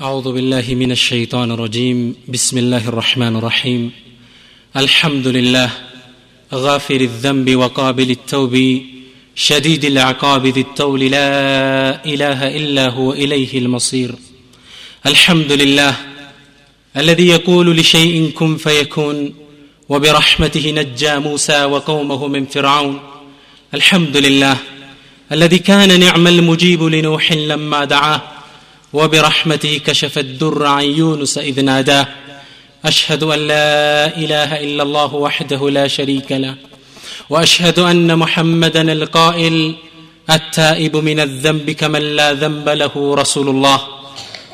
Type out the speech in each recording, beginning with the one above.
أعوذ بالله من الشيطان الرجيم. بسم الله الرحمن الرحيم. الحمد لله غافر الذنب وقابل التوب شديد العقاب ذي الطول لا إله إلا هو إليه المصير. الحمد لله الذي يقول لشيء كن فيكون وبرحمته نجى موسى وقومه من فرعون. الحمد لله الذي كان نعم المجيب لنوح لما دعاه وبرحمته كشف الدر عن يونس إذ ناداه. أشهد أن لا إله إلا الله وحده لا شريك له. وأشهد أن محمدا القائل التائب من الذنب كمن لا ذنب له رسول الله.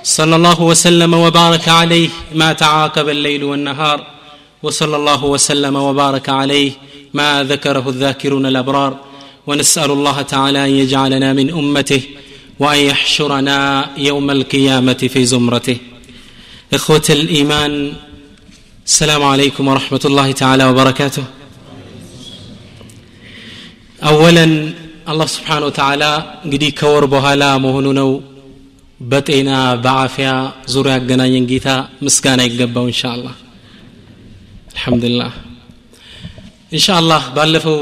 صلى الله وسلم وبارك عليه ما تعاقب الليل والنهار. وصلى الله وسلم وبارك عليه ما ذكره الذاكرون الأبرار. ونسأل الله تعالى أن يجعلنا من أمته وأن يحشرنا يوم القيامة في زمرته إخوة الإيمان السلام عليكم ورحمة الله تعالى وبركاته أولا الله سبحانه وتعالى እንግዲህ ከወር በኋላ መሆኑ ነው በጤና በአፊያ ዙሪያ ያገናኘን ጌታ ምስጋና ይገባው እንሻ አላህ አልሐምዱሊላህ እንሻ አላህ ባለፈው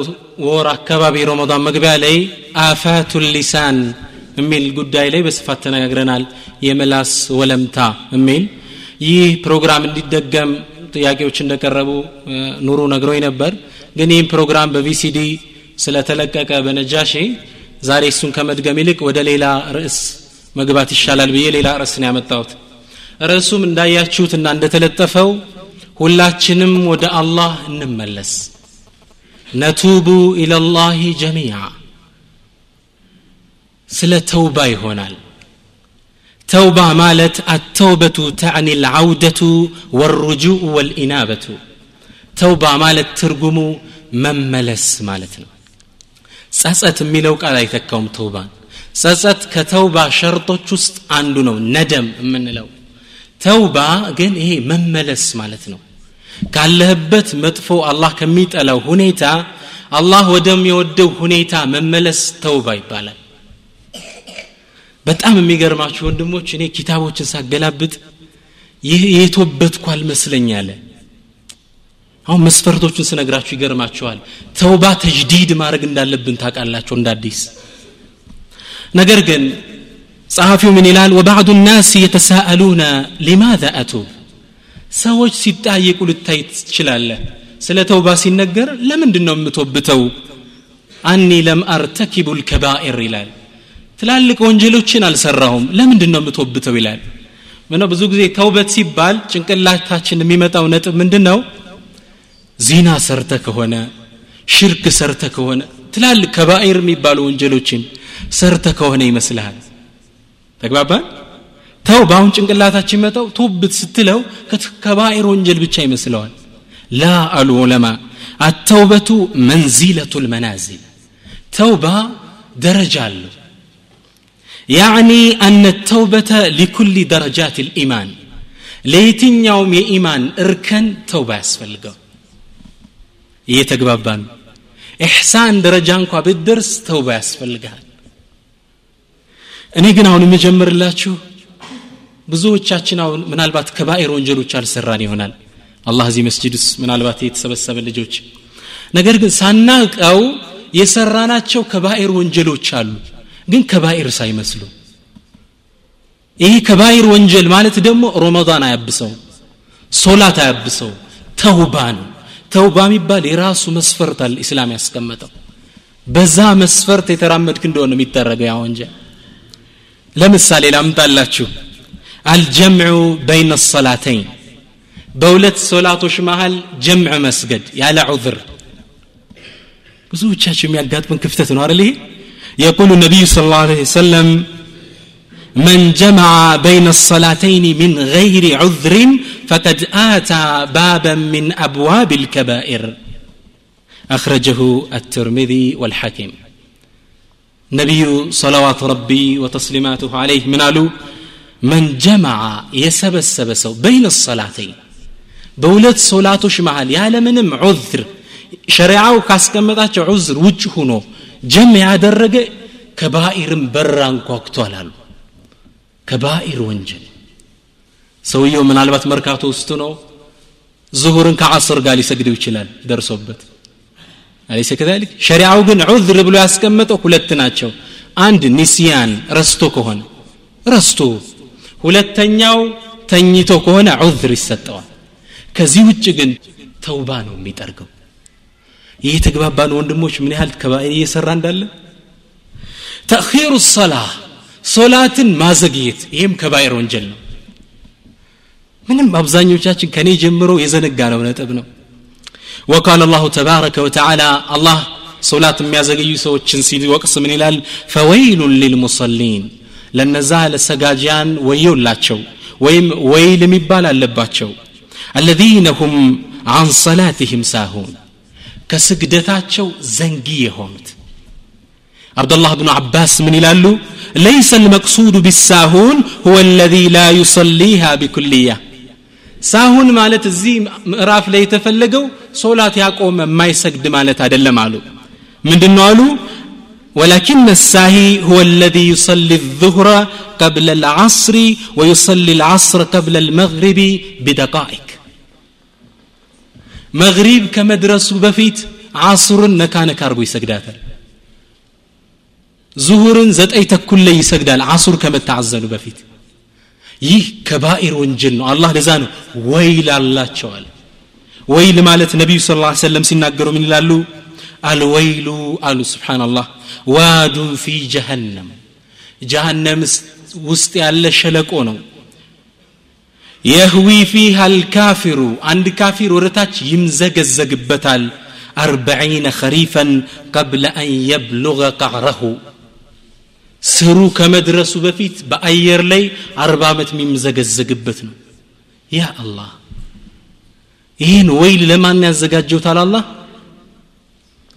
ወር አካባቢ ረመዳን መግቢያ ላይ አፋቱ ሊሳን የሚል ጉዳይ ላይ በስፋት ተነጋግረናል። የመላስ ወለምታ የሚል ይህ ፕሮግራም እንዲደገም ጥያቄዎች እንደቀረቡ ኑሩ ነግሮኝ ነበር። ግን ይህም ፕሮግራም በቪሲዲ ስለተለቀቀ በነጃሼ ዛሬ እሱን ከመድገም ይልቅ ወደ ሌላ ርዕስ መግባት ይሻላል ብዬ ሌላ ርዕስ ነው ያመጣሁት። ርዕሱም እንዳያችሁትና እንደተለጠፈው ሁላችንም ወደ አላህ እንመለስ። ነቱቡ ኢለላሂ ጀሚዓ ስለ ተውባ ይሆናል። ተውባ ማለት አተውበቱ ተዕኒ ልዓውደቱ ወሩጁእ ወልኢናበቱ። ተውባ ማለት ትርጉሙ መመለስ ማለት ነው። ጸጸት የሚለው ቃል አይተካውም ተውባን። ጸጸት ከተውባ ሸርጦች ውስጥ አንዱ ነው ነደም የምንለው። ተውባ ግን ይሄ መመለስ ማለት ነው። ካለህበት መጥፎ አላህ ከሚጠላው ሁኔታ አላህ ወደሚወደው ሁኔታ መመለስ ተውባ ይባላል በጣም የሚገርማችሁ ወንድሞች እኔ ኪታቦችን ሳገላብጥ ይህ የተወበትኩ አልመስለኝ አሁን መስፈርቶቹን ስነግራችሁ ይገርማችኋል። ተውባ ተጅዲድ ማድረግ እንዳለብን ታውቃላችሁ እንደ ነገር ግን ጸሐፊው ምን ይላል? ወባዕዱ ናስ የተሳአሉነ ሊማذا አቱብ። ሰዎች ሲጠያየቁ ልታይ ትችላለህ። ስለ ተውባ ሲነገር ለምንድን ነው የምትወብተው? አኒ ለም አርተኪቡ ልከባኢር ይላል ትላልቅ ወንጀሎችን አልሰራሁም። ለምንድን ነው የምትወብተው? ይላል። ምነው ብዙ ጊዜ ተውበት ሲባል ጭንቅላታችን የሚመጣው ነጥብ ምንድን ነው ዚና ሰርተ ከሆነ ሽርክ ሰርተ ከሆነ ትላልቅ ከባኢር የሚባሉ ወንጀሎችን ሰርተ ከሆነ ይመስልሃል። ተግባባን? ተውባውን ጭንቅላታችን መጣው ቶብት ስትለው ከባኢር ወንጀል ብቻ ይመስለዋል። ላ አሉ ዑለማ አተውበቱ መንዚለቱ ልመናዚል ተውባ ደረጃ አለው ያዕኒ አነ ተውበተ ሊኩል ደረጃት ልኢማን ለየትኛውም የኢማን እርከን ተውባ ያስፈልገው? እየተግባባ ነው። ኢሕሳን ደረጃ እንኳ ብትደርስ ተውባ ያስፈልግሃል። እኔ ግን አሁን የምጀምርላችሁ ብዙዎቻችን አሁን ምናልባት ከባኤር ወንጀሎች አልሰራን ይሆናል። አላህ እዚህ መስጅድ ውስጥ ምናልባት የተሰበሰበ ልጆች። ነገር ግን ሳናውቀው የሰራናቸው ከባኤር ወንጀሎች አሉ። ግን ከባኢር ሳይመስሉ። ይህ ከባኢር ወንጀል ማለት ደግሞ ሮመዳን አያብሰው ሶላት አያብሰው ተውባ ነው። ተውባ የሚባል የራሱ መስፈርት አለ ኢስላም ያስቀመጠው። በዛ መስፈርት የተራመድክ እንደሆነ የሚደረገው ያ ወንጀል። ለምሳሌ ላምጣላችሁ። አልጀምዑ በይነ ሰላተይን በሁለት ሶላቶች መሃል ጀምዕ መስገድ ያለ ዑذር ብዙዎቻችሁ የሚያጋጥምን ክፍተት ነው አይደል ይሄ يقول النبي صلى الله عليه وسلم من جمع بين الصلاتين من غير عذر فقد آتى بابا من أبواب الكبائر. أخرجه الترمذي والحكيم نبي صلوات ربي وتسليماته عليه من قالوا من جمع يسب سو بين الصلاتين. በሁለት صلاته شمعال يا ዑዝር عذر شريعه كاسكمتات عذر وجهنه ጀም ያደረገ ከባኢርን በር አንኳኩቷል አሉ። ከባኢር ወንጀል። ሰውየው ምናልባት መርካቶ ውስጥ ነው። ዙሁርን ከዓስር ጋር ሊሰግደው ይችላል ደርሶበት። አለይሰ ከዛሊክ? ሸሪዓው ግን ዑዝር ብሎ ያስቀመጠው ሁለት ናቸው። አንድ ኒስያን ረስቶ ከሆነ ረስቶ ሁለተኛው ተኝቶ ከሆነ ዑዝር ይሰጠዋል። ከዚህ ውጭ ግን ተውባ ነው የሚጠርገው ይህ የተግባባን ወንድሞች ምን ያህል ከባይር እየሰራ እንዳለ ተእኺሩ ሰላ ሶላትን ማዘግየት ይህም ከባይር ወንጀል ነው ምንም አብዛኞቻችን ከኔ ጀምሮ የዘነጋ ነው ነጥብ ነው وقال الله تبارك وتعالى الله صلاة የሚያዘገዩ ሰዎችን ሲወቅስ ምን ይላል فويل للمصلين ለነዛ ለሰጋጃን ወየውላቸው ወይም ወይል የሚባል አለባቸው الذين هم عن صلاتهم ساهون ከስግደታቸው ዘንጊ የሆኑት አብዱላህ ብኑ አባስ ምን ይላሉ ليس المقصود بالساهون هو الذي لا يصليها بكليه ሳሁን ማለት እዚህ ምዕራፍ ላይ የተፈለገው ሶላት ያቆመ የማይሰግድ ማለት አይደለም አሉ ምንድን ነው አሉ ولكن الساهي هو الذي يصلي الظهر قبل العصر ويصلي العصر قبل المغرب بدقائق መግሪብ ከመድረሱ በፊት አስሩን ነካ ነካ አርጎ ይሰግዳታል ዙሁርን ዘጠኝ ተኩል ላይ ይሰግዳል አሱር ከመታዘኑ በፊት ይህ ከባኢር ወንጀል ነው አላህ ለዛ ነው ወይል አላቸዋል ወይል ማለት ነቢዩ ስ ላ ሰለም ሲናገሩ ምን ይላሉ አልወይሉ አሉ ስብናላህ ዋዱን ፊ ጀሃነም ጀሃነም ውስጥ ያለ ሸለቆ ነው የህዊ ፊሃ አልካፊሩ አንድ ካፊር ወደታች ይምዘገዘግበታል። አርበዒነ ኸሪፈን ቀብለ አን የብሉغ ቀዕረሁ። ስሩ ከመድረሱ በፊት በአየር ላይ አርባ ዓመት የሚመዘገዘግበት ነው። ያ አላህ! ይህን ወይል ለማን ያዘጋጀውታል አላህ?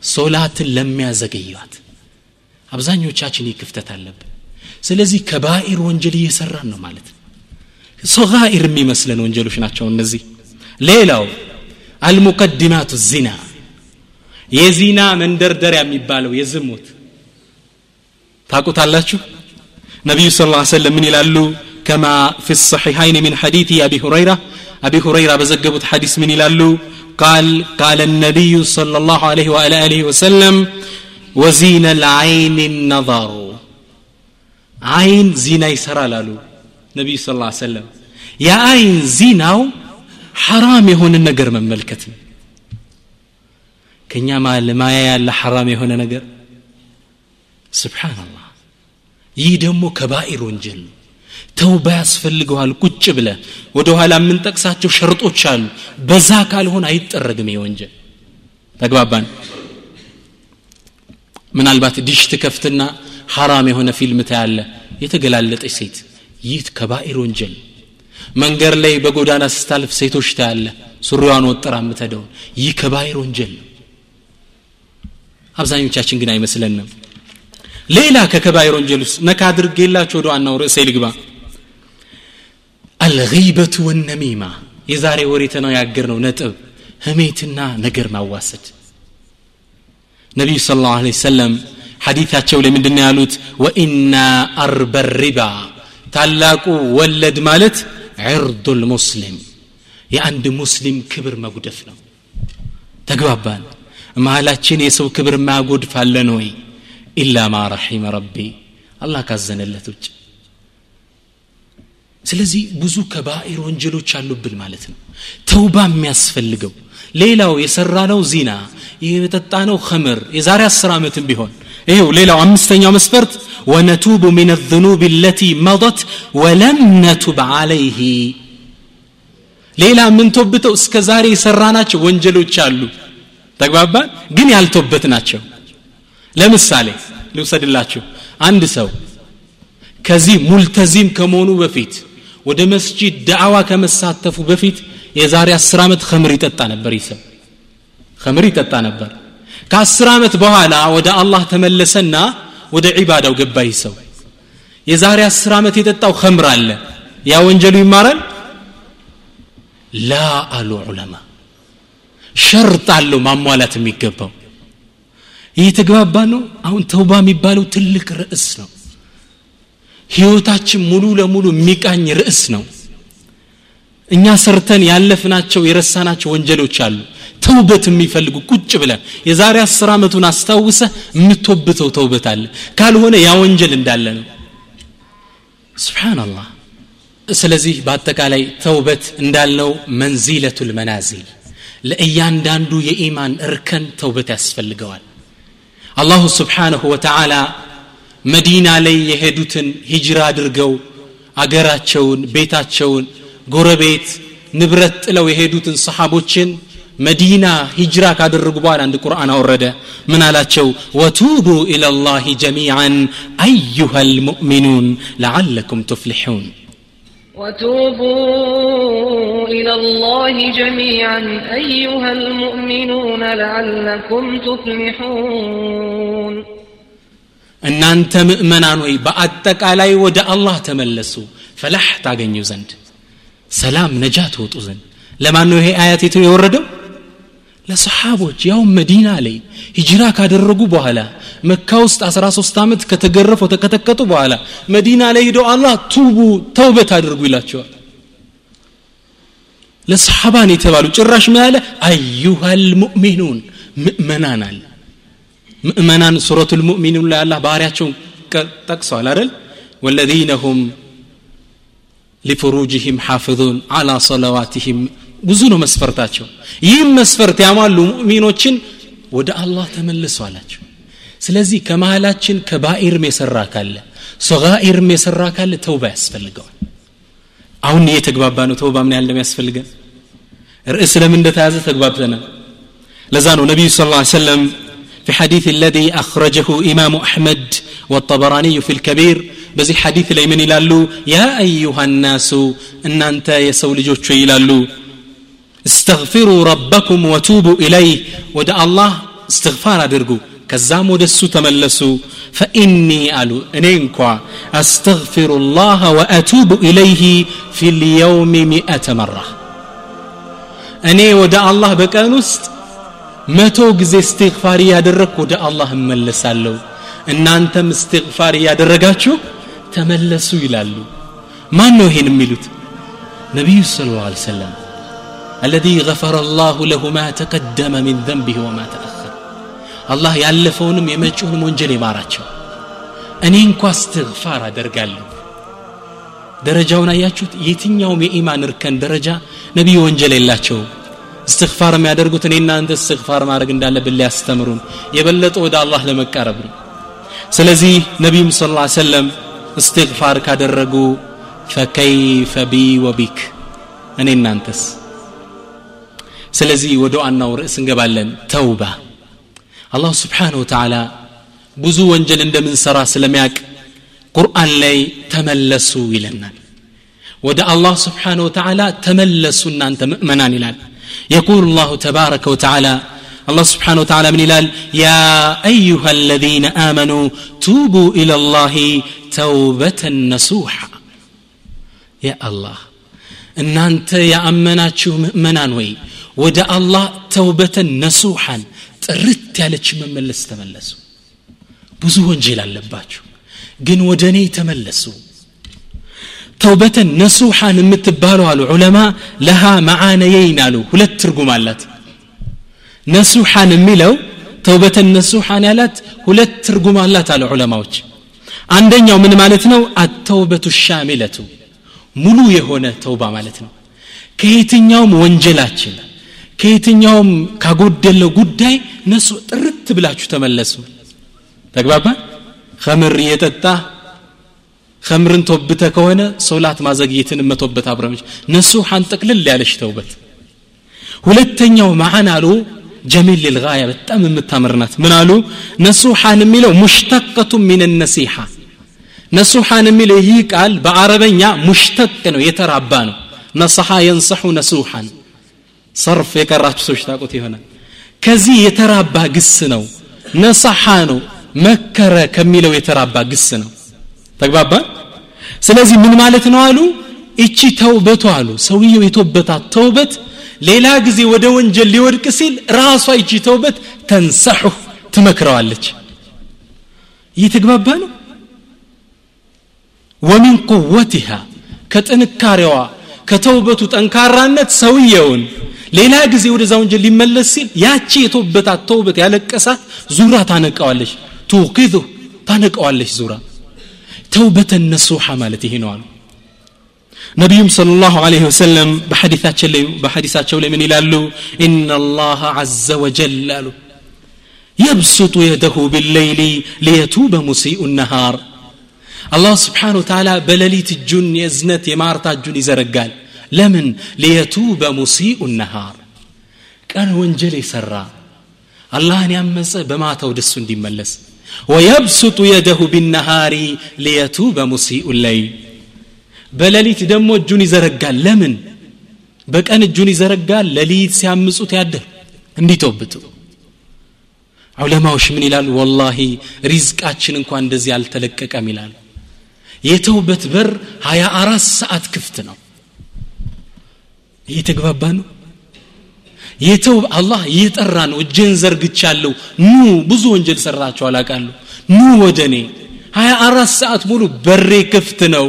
ሶላትን ለሚያዘገዩት አብዛኞቻችን ይህ ክፍተት አለብን። ስለዚህ ከባኢር ወንጀል እየሰራን ነው ማለት ነው صغائر مي مسلا ونجلو شناتشو النزي ليلو المقدمات الزنا يزينا من در در يا ميبالو يزموت تاكو تالاتشو نبي صلى الله عليه وسلم من يلالو كما في الصحيحين من حديث أبي هريرة أبي هريرة بزقبت حديث من يلالو قال قال النبي صلى الله عليه وآله وسلم وزين العين النظر عين زينة يسرى لالو ነቢዩ ስ ላ ሰለም የአይን ዚናው ሐራም የሆነ ነገር መመልከት ነው። ከእኛ ማያ ያለ ሐራም የሆነ ነገር ስብሓንላህ ይህ ደግሞ ከባኢር ወንጀል ነው። ተውባ ያስፈልገዋል ቁጭ ብለ ወደ ኋላ የምንጠቅሳቸው ሸርጦች አሉ። በዛ ካልሆን አይጠረግም ይህ ወንጀል። ተግባባን? ምናልባት ዲሽ ትከፍትና ሐራም የሆነ ፊልም ታያለ የተገላለጠች ሴት ይህ ከባኢር ወንጀል። መንገድ ላይ በጎዳና ስታልፍ ሴቶች ታያለ ሱሪዋን ወጥራ የምትሄደውን። ይህ ከባኢር ወንጀል ነው። አብዛኞቻችን ግን አይመስለንም። ሌላ ከከባይር ወንጀል ውስጥ ነካ አድርጌላችሁ ወደ ዋናው ርዕሴ ልግባ። አልገይበቱ ወነሚማ። የዛሬ ወሬ ተነጋገር ነው ነጥብ ህሜትና ነገር ማዋሰድ። ነቢዩ ስለ ላሁ ሰለም ሐዲታቸው ላይ ምንድን ያሉት? ወኢና አርበ ሪባ ታላቁ ወለድ ማለት ዕርዱ ልሙስሊም የአንድ ሙስሊም ክብር መጉደፍ ነው። ተግባባን? መሀላችን የሰው ክብር ማያጎድፍ አለን ወይ? ኢላ ማ ረሒመ ረቢ። አላህ ካዘነለት ውጭ። ስለዚህ ብዙ ከባኢር ወንጀሎች አሉብን ማለት ነው። ተውባ የሚያስፈልገው ሌላው የሰራ ነው ዚና የጠጣ ነው ኸምር የዛሬ አስር ዓመትም ቢሆን ይሄው ሌላው አምስተኛው መስፈርት ወነቱቡ ምን الذنوب التي مضت ولم نتب عليه ሌላ የምንቶብተው እስከ ዛሬ የሰራናቸው ወንጀሎች አሉ ተግባባን ግን ያልቶበት ናቸው ለምሳሌ ልውሰድላችሁ አንድ ሰው ከዚህ ሙልተዚም ከመሆኑ በፊት ወደ መስጂድ ዳዕዋ ከመሳተፉ በፊት የዛሬ አስር ዓመት ከምር ይጠጣ ነበር ይሰው ከምር ይጠጣ ነበር ከአስር ዓመት በኋላ ወደ አላህ ተመለሰና ወደ ዒባዳው ገባ ይሰው የዛሬ አስር ዓመት የጠጣው ከምር አለ። ያ ወንጀሉ ይማራል? ላ አሉ ዑለማ። ሸርጥ አለው ማሟላት የሚገባው። ይህ የተግባባ ነው አሁን ተውባ የሚባለው ትልቅ ርዕስ ነው። ህይወታችን ሙሉ ለሙሉ የሚቃኝ ርዕስ ነው እኛ ሰርተን ያለፍናቸው የረሳናቸው ወንጀሎች አሉ። ተውበት የሚፈልጉ ቁጭ ብለን የዛሬ አስር ዓመቱን አስታውሰ የምትወብተው ተውበት አለ። ካልሆነ ያ ወንጀል እንዳለ ነው። ስብሓናላህ ስለዚህ በአጠቃላይ ተውበት እንዳልነው መንዚለቱል መናዚል ለእያንዳንዱ የኢማን እርከን ተውበት ያስፈልገዋል። አላሁ ስብሓንሁ ወተዓላ መዲና ላይ የሄዱትን ሂጅራ አድርገው አገራቸውን ቤታቸውን ጎረቤት ንብረት ጥለው የሄዱትን ሰሓቦችን መዲና ሂጅራ ካደረጉ በኋላ አንድ ቁርአን አወረደ ምን አላቸው ወቱቡ ኢላላህ ጀሚዓን አዩሃ ልሙእሚኑን ለዓለኩም ትፍሊሑን وتوبوا إلى الله جميعا أيها المؤمنون لعلكم تفلحون እናንተ ምእመናን ወይ በአጠቃላይ ወደ አላህ ተመለሱ ፈላህ ታገኙ ዘንድ ሰላም ነጃ ትወጡ ዘንድ ለማን ነው ይሄ አያት የት የወረደው ለሰሓቦች ያው መዲና ላይ ሂጅራ ካደረጉ በኋላ መካ ውስጥ 13 ዓመት ከተገረፈው ተቀጠቀጡ በኋላ መዲና ላይ ሄደው አላህ ቱቡ ተውበት አድርጉ ይላቸዋል ለሰሓባን የተባሉ ጭራሽ ምን አለ አዩሃ ልሙእሚኑን ምእመናን አለ ምእመናን ሱረቱ ልሙእሚኑን ላይ አላህ ባህሪያቸውን ጠቅሰዋል አይደል ወለዚነ ሁም لفروجهم حافظون على صلواتهم. بزون مسفرتاتهم يم مسفرت يا مالو مؤمنوشن ودا الله تملس والاتش سلازي كما لاتشن كبائر ميسرا كالا صغائر ميسرا كالا توبة اسفلقوا أو نية تقبابانو توبة من يعلم اسفلقوا رئيس لم اندت هذا تقبابتنا لزانو نبي صلى الله عليه وسلم في حديث الذي أخرجه إمام أحمد والطبراني في الكبير بزي حديث ليمن يلالو يا أيها الناس إن أنت يسول جوتشو يلالو استغفروا ربكم وتوبوا إليه ودع الله استغفار أدرقوا كزام ودسو تملسوا فإني ألو إنينكوا أستغفر الله وأتوب إليه في اليوم مئة مرة أني ودع الله بكان وسط መቶ ጊዜ እስትግፋር እያደረግኩ ወደ አላህ እመለሳለሁ እናንተም እስትግፋር እያደረጋችሁ ተመለሱ ይላሉ ማን ነው ይሄን የሚሉት ነቢዩ ስለ ላ ሰለም الذي غفر الله له ما تقدم من ذنبه وما تأخر الله ያለፈውንም የመጪውንም ወንጀል ይማራቸው እኔ እንኳ እስትግፋር አደርጋለሁ ደረጃውን አያችሁት የትኛውም የኢማን እርከን ደረጃ ነቢይ ወንጀል የላቸውም እስትግፋር የሚያደርጉት እኔ እናንተ እስትግፋር ማድረግ እንዳለብን ሊያስተምሩን የበለጠ ወደ አላህ ለመቃረብ ነው ስለዚህ ነቢዩም ስ ላ ሰለም እስትግፋር ካደረጉ ፈከይፈ ቢ ወቢክ እኔ እናንተስ ስለዚህ ወደ ዋናው ርዕስ እንገባለን ተውባ አላሁ ስብሓን ወተዓላ ብዙ ወንጀል እንደምንሰራ ስለሚያቅ ቁርአን ላይ ተመለሱ ይለናል ወደ አላህ ስብሓን ወተዓላ ተመለሱ እናንተ ምእመናን ይላል يقول الله تبارك وتعالى الله سبحانه وتعالى من إلال يا أيها الذين آمنوا توبوا إلى الله توبة النصوحة يا الله إن أنت يا أمنا تشو منانوي ودا الله توبة نصوحا ترت على من ملس تملسو بزو ونجيل على باتشو جن ودني تملسو توبة نصوحا متبالو على العلماء لها معانيين على ولا ترجم على نصوحا ملو توبة نصوحا نالت ولا ترجم على العلماء وجه አንደኛው ምን ማለት ነው? አተውበቱ ሻሚለቱ። ሙሉ የሆነ ተውባ ማለት ነው። ከየትኛውም ወንጀላችን ከየትኛውም ካጎደለው ጉዳይ ነሱ ጥርት ብላችሁ ተመለሱ። ተግባባ? ከምር እየጠጣ ከምርን ተወብተ ከሆነ ሶላት ማዘግየትን መቶበት አብረመች ነሱሐን ጠቅልል ያለሽ ተውበት። ሁለተኛው ማዓን አሉ ጀሚል ልልጋያ በጣም የምታምርናት ምን አሉ? ነሱሐን የሚለው ሙሽተቀቱ ሚን ነሲሐ ነሱሐን የሚለው ይህ ቃል በአረበኛ ሙሽተቅ ነው የተራባ ነው። ነሰሐ የንሰሑ ነሱሐን ሰርፍ የቀራችሁ ሰዎች ታቁት ይሆናል። ከዚህ የተራባ ግስ ነው። ነሰሐ ነው። መከረ ከሚለው የተራባ ግስ ነው። ተግባባ? ስለዚህ ምን ማለት ነው አሉ? እቺ ተውበቱ አሉ። ሰውየው የተውበታት ተውበት ሌላ ጊዜ ወደ ወንጀል ሊወድቅ ሲል ራሷ ይቺ ተውበት ተንሰሑ ትመክረዋለች። እየተግባባ ነው ومن قوتها كتنكاريوا كتوبتو تنكارانت سويون. ليلا غزي ودا زونج اللي ملس ياچي توبت توبت يالقسا زورا تانقوالش توكيدو اولش زورا توبة النصوحة مالتي هنا نبي صلى الله عليه وسلم بحديثات شلي بحديثات شولي من إلالو إن الله عز وجل يبسط يده بالليل ليتوب مسيء النهار الله سبحانه وتعالى بلليت الجن يزنت يمارتا الجن يزرقان لمن؟ ليتوب مسيء النهار. كان وانجلي سرا الله يمس بما تودس دي ملس ويبسط يده بالنهار ليتوب مسيء الليل. بلليت دم الجن يزرقان لمن؟ بك أن الجن يزرقان لليت سيأمسوت يده. أندي توبتو. علماء وش من والله رزق أتشن إنكو عند زيال تلكك أميلان የተውበት በር 24 ሰዓት ክፍት ነው እየተግባባ ነው የተው አላህ እየጠራ ነው እጄን ዘርግቻለሁ ኑ ብዙ ወንጀል ሰራቸው አላቃለሁ ኑ ወደ እኔ 24 ሰዓት ሙሉ በሬ ክፍት ነው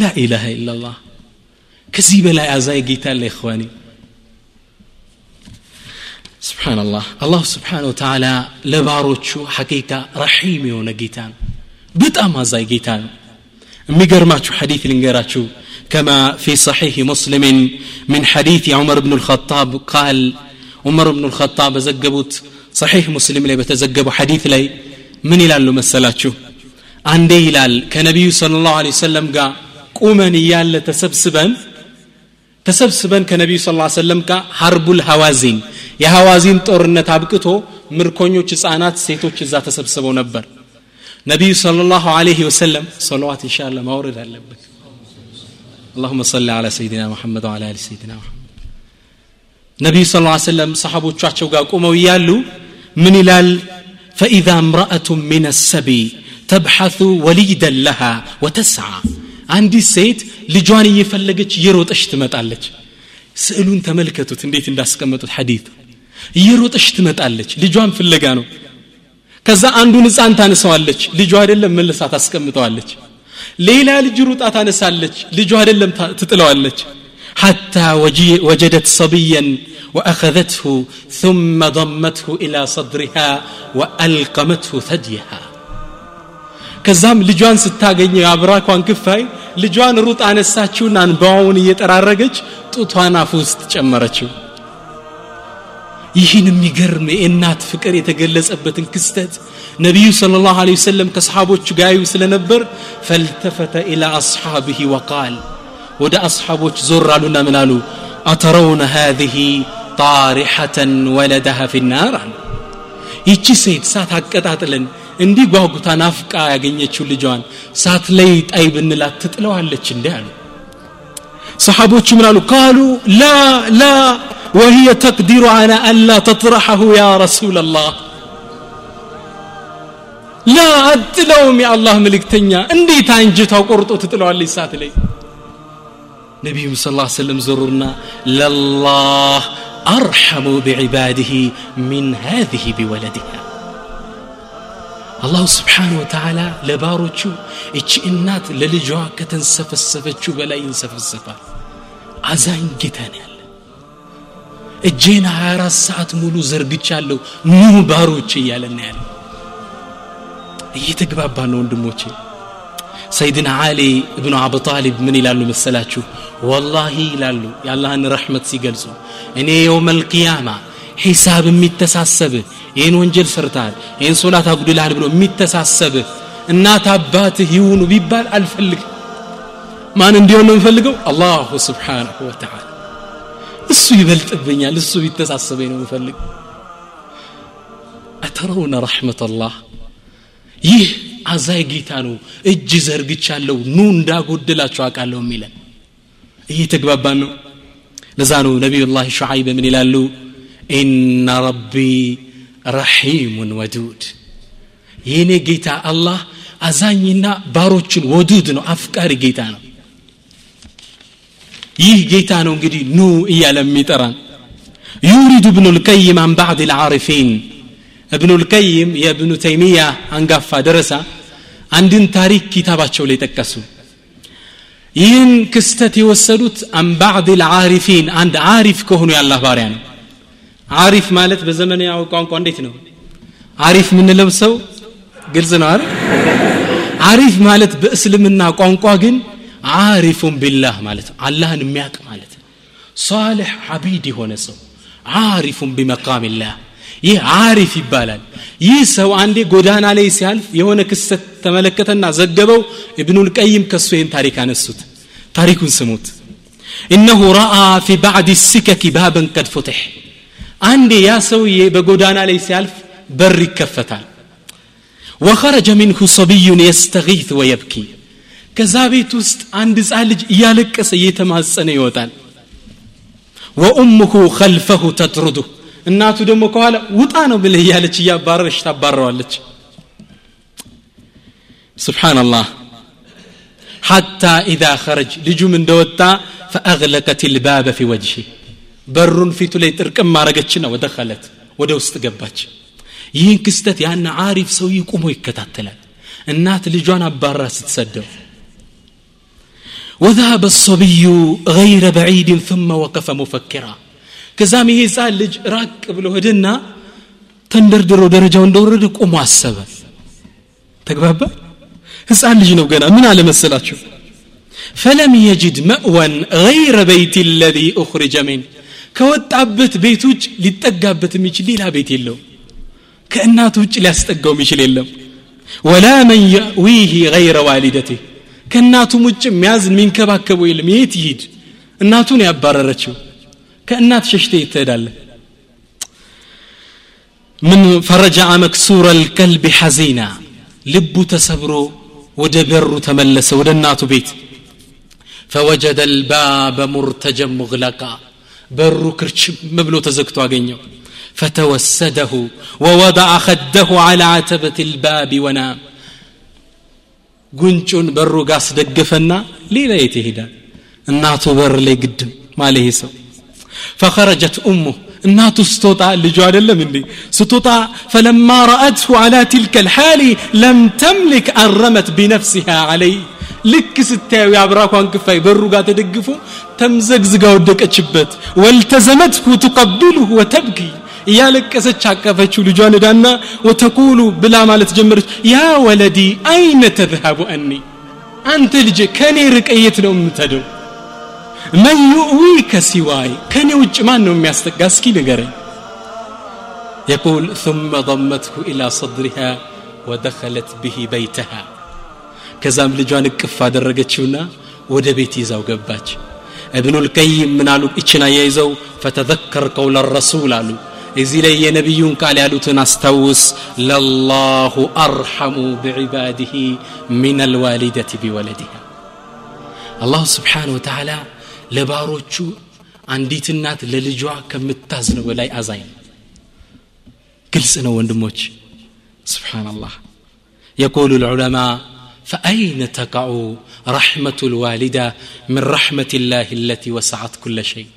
ላኢላሃ ኢላላህ ከዚህ በላይ አዛይ ጌታ አለ ይኸዋኒ ስብሓንላህ አላሁ ስብሓን ወተዓላ ለባሮቹ ሐቂቃ ረሒም የሆነ ጌታ ነው በጣም አዛይ ጌታ ነው የሚገርማችሁ ሐዲት ልንገራችሁ كما في صحيح مسلم من حديث عمر بن الخطاب قال عمر بن الخطاب زقبت صحيح مسلم لي بتزقبوا حديث لي من يلالو مسلاتشو عندي يلال كنبي صلى الله عليه وسلم قال ቁመን እያለ ተሰብስበን ተሰብስበን ከነቢዩ ስ ሰለም ጋር ሀርቡል ሐዋዚን የሐዋዚን ጦርነት አብቅቶ ምርኮኞች ህፃናት ሴቶች እዛ ተሰብስበው ነበር ነቢዩ صلى الله عليه وسلم صلوات إن شاء الله ማውረድ አለበት اللهم صل على سيدنا محمد وعلى آل سيدنا محمد ነቢዩ ስ ሰለም ሰሓቦቻቸው ጋር ቁመው እያሉ ምን ይላል فإذا امرأة من السبي تبحث وليدا لها وتسعى አንዲት ሴት ልጇን እየፈለገች እየሮጠች ትመጣለች ስዕሉን ተመልከቱት እንዴት እንዳስቀመጡት ሐዲት እየሮጠች ትመጣለች ልጇን ፍለጋ ነው ከዛ አንዱን ህፃን ታነሳዋለች ልጇ አይደለም መልሳ ታስቀምጠዋለች ሌላ ልጅ ሩጣ ታነሳለች ልጇ አይደለም ትጥለዋለች حتى وجدت صبيا وأخذته ثم ضمته إلى صدرها وألقمته ثديها ከዛም ልጇን ስታገኘ የአብራኳን ክፋይ ልጇን ሩጥ አነሳችውና እንባውን እየጠራረገች ጡቷን አፍ ውስጥ ጨመረችው ይህን የሚገርም የእናት ፍቅር የተገለጸበትን ክስተት ነቢዩ صለ ላሁ ለ ወሰለም ከሰሓቦቹ ጋዩ ስለነበር ፈልተፈተ ኢላ አስሓብህ ወቃል ወደ አስሓቦች ዞር አሉና ምን አሉ? አተረውነ ሃذህ ጣሪሐተን ወለደሃ ፊናር አሉ። ይቺ ሴት ሳት አቀጣጥለን እንዲህ ጓጉታ ናፍቃ ያገኘችው ልጇን ሳት ላይ ጣይ ብንላት ትጥለዋለች እንዲህ አሉ። ሰሓቦቹ ምን አሉ ቃሉ ላ ላ وهي تقدر على ألا تطرحه يا رسول الله لا أتلوم يا الله ملك تنيا اندي تانجتا وقرطو تتلو على سات لي نبي صلى الله عليه وسلم زرنا لله أرحم بعباده من هذه بولدها አላሁ ስብሓን ወተዓላ ለባሮቹ እቺ እናት ለልጇ ከተንሰፈሰፈችው በላይ ይንሰፈሰፋል አዛኝ ጌታ ነው ያለ። እጄን 24 ሰዓት ሙሉ ዘርግቻለሁ። ኑ ባሮች እያለን ያለ። እየተግባባ ነው ወንድሞቼ። ሰይድና አሊ እብኑ አቡ ጣሊብ ምን ይላሉ መሰላችሁ? ወላሂ ይላሉ የአላህን ረሕመት ሲገልጹ እኔ የውም አልቅያማ ሒሳብ የሚተሳሰብህ ይህን ወንጀል ሰርተሃል ይህን ሶላት አጉድልሃል ብሎ የሚተሳሰብህ እናት አባትህ ይሁኑ ቢባል አልፈልግ ማን እንዲሆን ነው የምፈልገው? አላሁ ስብሓንሁ ወተዓላ። እሱ ይበልጥብኛል እሱ ቢተሳሰበኝ ነው የምፈልግ አተረውነ ረሕመተላህ? ይህ አዛይ ጌታ ነው እጅ ዘርግቻለሁ ኑ እንዳጎደላችሁ አውቃለሁ የሚለን። እየተግባባን ነው። ለዛ ነው ነቢዩላህ ሸዓይብ ምን ይላሉ? ኢነ ረቢ ረሒሙን ወዱድ። የእኔ ጌታ አላህ አዛኝና ባሮችን ወዱድ ነው አፍቃሪ ጌታ ነው ይህ ጌታ ነው እንግዲህ ኑ እያለ የሚጠራን። ዩሪዱ እብኑ ልቀይም አን ባዕድ ልዓሪፊን። እብኑ ልቀይም የእብኑ ተይሚያ አንጋፋ ደረሳ አንድን ታሪክ ኪታባቸው ላይ ጠቀሱ። ይህን ክስተት የወሰዱት አን ባዕድ ልዓሪፊን አንድ አሪፍ ከሆኑ የአላህ ባሪያ ነው። አሪፍ ማለት በዘመናዊ ቋንቋ እንዴት ነው? አሪፍ የምንለው ሰው ግልጽ ነው አይደል? አሪፍ ማለት በእስልምና ቋንቋ ግን አሪፉን ቢላህ ማለት ነው አላህን የሚያውቅ ማለት ነው ሳልሕ አቢድ የሆነ ሰው አሪፉን ቢመቃሚላህ ይህ አሪፍ ይባላል ይህ ሰው አንዴ ጎዳና ላይ ሲያልፍ የሆነ ክስተት ተመለከተና ዘገበው እብኑል ቀይም ከሱ ይህን ታሪክ አነሱት ታሪኩን ስሙት እነሁ ረአ ፊ ባዕድ ሲከኪ ባበን ቀድ ፉትሕ አንዴ ያ ሰውዬ በጎዳና ላይ ሲያልፍ በር ይከፈታል ወኸረጀ ሚንሁ ሰቢዩን የስተጊት ወየብኪ ከዛ ቤት ውስጥ አንድ ህፃን ልጅ እያለቀሰ እየተማጸነ ይወጣል ወኡሙሁ ከልፈሁ ተጥሩዱህ እናቱ ደግሞ ከኋላ ውጣ ነው ብልህ እያለች እያባረረች ታባረዋለች ስብሓንላህ ሐታ ኢዛ ኸረጅ ልጁም እንደወጣ ፈአግለቀት ልባበ ፊ ወጅሂ በሩን ፊቱ ላይ ጥርቅም ማረገችና ወደኸለት ወደ ውስጥ ገባች ይህን ክስተት ያን አሪፍ ሰውዬ ቁሞ ይከታተላል እናት ልጇን አባራ ስትሰደው وذهب الصبي غير بعيد ثم وقف مفكرا ከዛም ይሄ ህፃን ልጅ ራቅ ብሎ ሄደና ተንደርድሮ ደረጃው እንደወረደ ቆሞ አሰበ ተግባባ ህፃን ልጅ ነው ገና ምን አለመሰላችሁ ፈለም የጅድ መእወን ገይረ በይት ለዚ ኡኽሪጀ ሚን ከወጣበት ቤት ውጭ ሊጠጋበት የሚችል ሌላ ቤት የለው ከእናቱ ውጭ ሊያስጠጋው የሚችል የለም ወላ መን የዊህ ገይረ ዋሊደቴ ከእናቱም ውጭ የሚያዝን የሚንከባከበው የለም የት ይሂድ እናቱን ያባረረችው ከእናት ሸሽተ ትሄዳለ ምን ፈረጃ መክሱረ ልከልብ ሐዚና ልቡ ተሰብሮ ወደ በሩ ተመለሰ ወደ እናቱ ቤት ፈወጀደ ልባበ ሙርተጀን ሙግለቃ በሩ ክርችም ብሎ ተዘግቶ አገኘው فتوسده ووضع خده على عتبة الباب ونام ጉንጩን በሩ ጋር አስደገፈና ሌላ የት ይሄዳል እናቱ በር ላይ ግድም ማለ ይሄ ሰው ፈኸረጀት እሙህ እናቱ ስትወጣ ልጁ አይደለም እንዴ ስትወጣ ፈለማ ረአትሁ አላ ትልከ ልሓሊ ለም ተምልክ አረመት ቢነፍሲሃ አለይ ልክ ስታዩ የአብራኳን ክፋይ በሩ ጋር ተደግፎ ተምዘግዝጋ ወደቀችበት ወልተዘመትሁ ትቀብልሁ ወተብኪ እያለቀሰች አቀፈችው ልጇን እዳና ወተቁሉ ብላ ማለት ጀመረች ያ ወለዲ አይነ ተዝሃቡ አኒ አንተ ልጄ ከእኔ ርቀ የት ነው የምትሄደው መን ዩእዊከ ሲዋይ ከእኔ ውጭ ማን ነው የሚያስጠጋ እስኪ ንገረኝ يقول ثم ضمته إلى صدرها ودخلت به بيتها ከዛም ልጇን እቅፍ አደረገችውና ወደ ቤት ይዛው ገባች እብኑ ልቀይም ምን አሉ እችን አያይዘው ፈተዘከር ቀውለ ረሱል አሉ እዚህ ላይ የነቢዩን ቃል ያሉትን አስታውስ ለላሁ አርሐሙ ብዕባድህ ምን አልዋሊደት ቢወለድሃ አላሁ ስብሓን ወተዓላ ለባሮቹ አንዲት እናት ለልጇ ከምታዝነው በላይ አዛኝ ነው ግልጽ ነው ወንድሞች ስብሓንላህ يقول العلماء فأين تقع رحمة الوالدة من رحمة الله التي وسعت كل شيء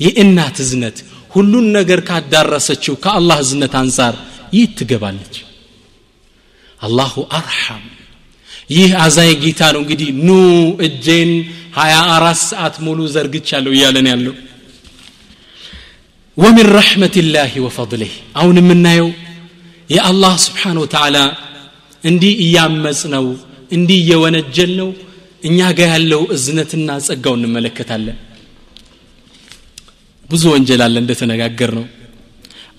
የእናት እዝነት ሁሉን ነገር ካዳረሰችው ከአላህ እዝነት አንጻር ይህ ትገባለች። አላሁ አርሐም። ይህ አዛኝ ጌታ ነው እንግዲህ ኑ እጄን ሀያ አራት ሰዓት ሙሉ ዘርግቻለሁ እያለን ያለው። ወሚን ረሕመትላህ ወፈضልህ አሁን የምናየው የአላህ ስብሓን ወተዓላ እንዲህ እያመፅ ነው እንዲህ እየወነጀል ነው እኛ ጋር ያለው እዝነትና ጸጋው እንመለከታለን ብዙ ወንጀል አለ እንደተነጋገር ነው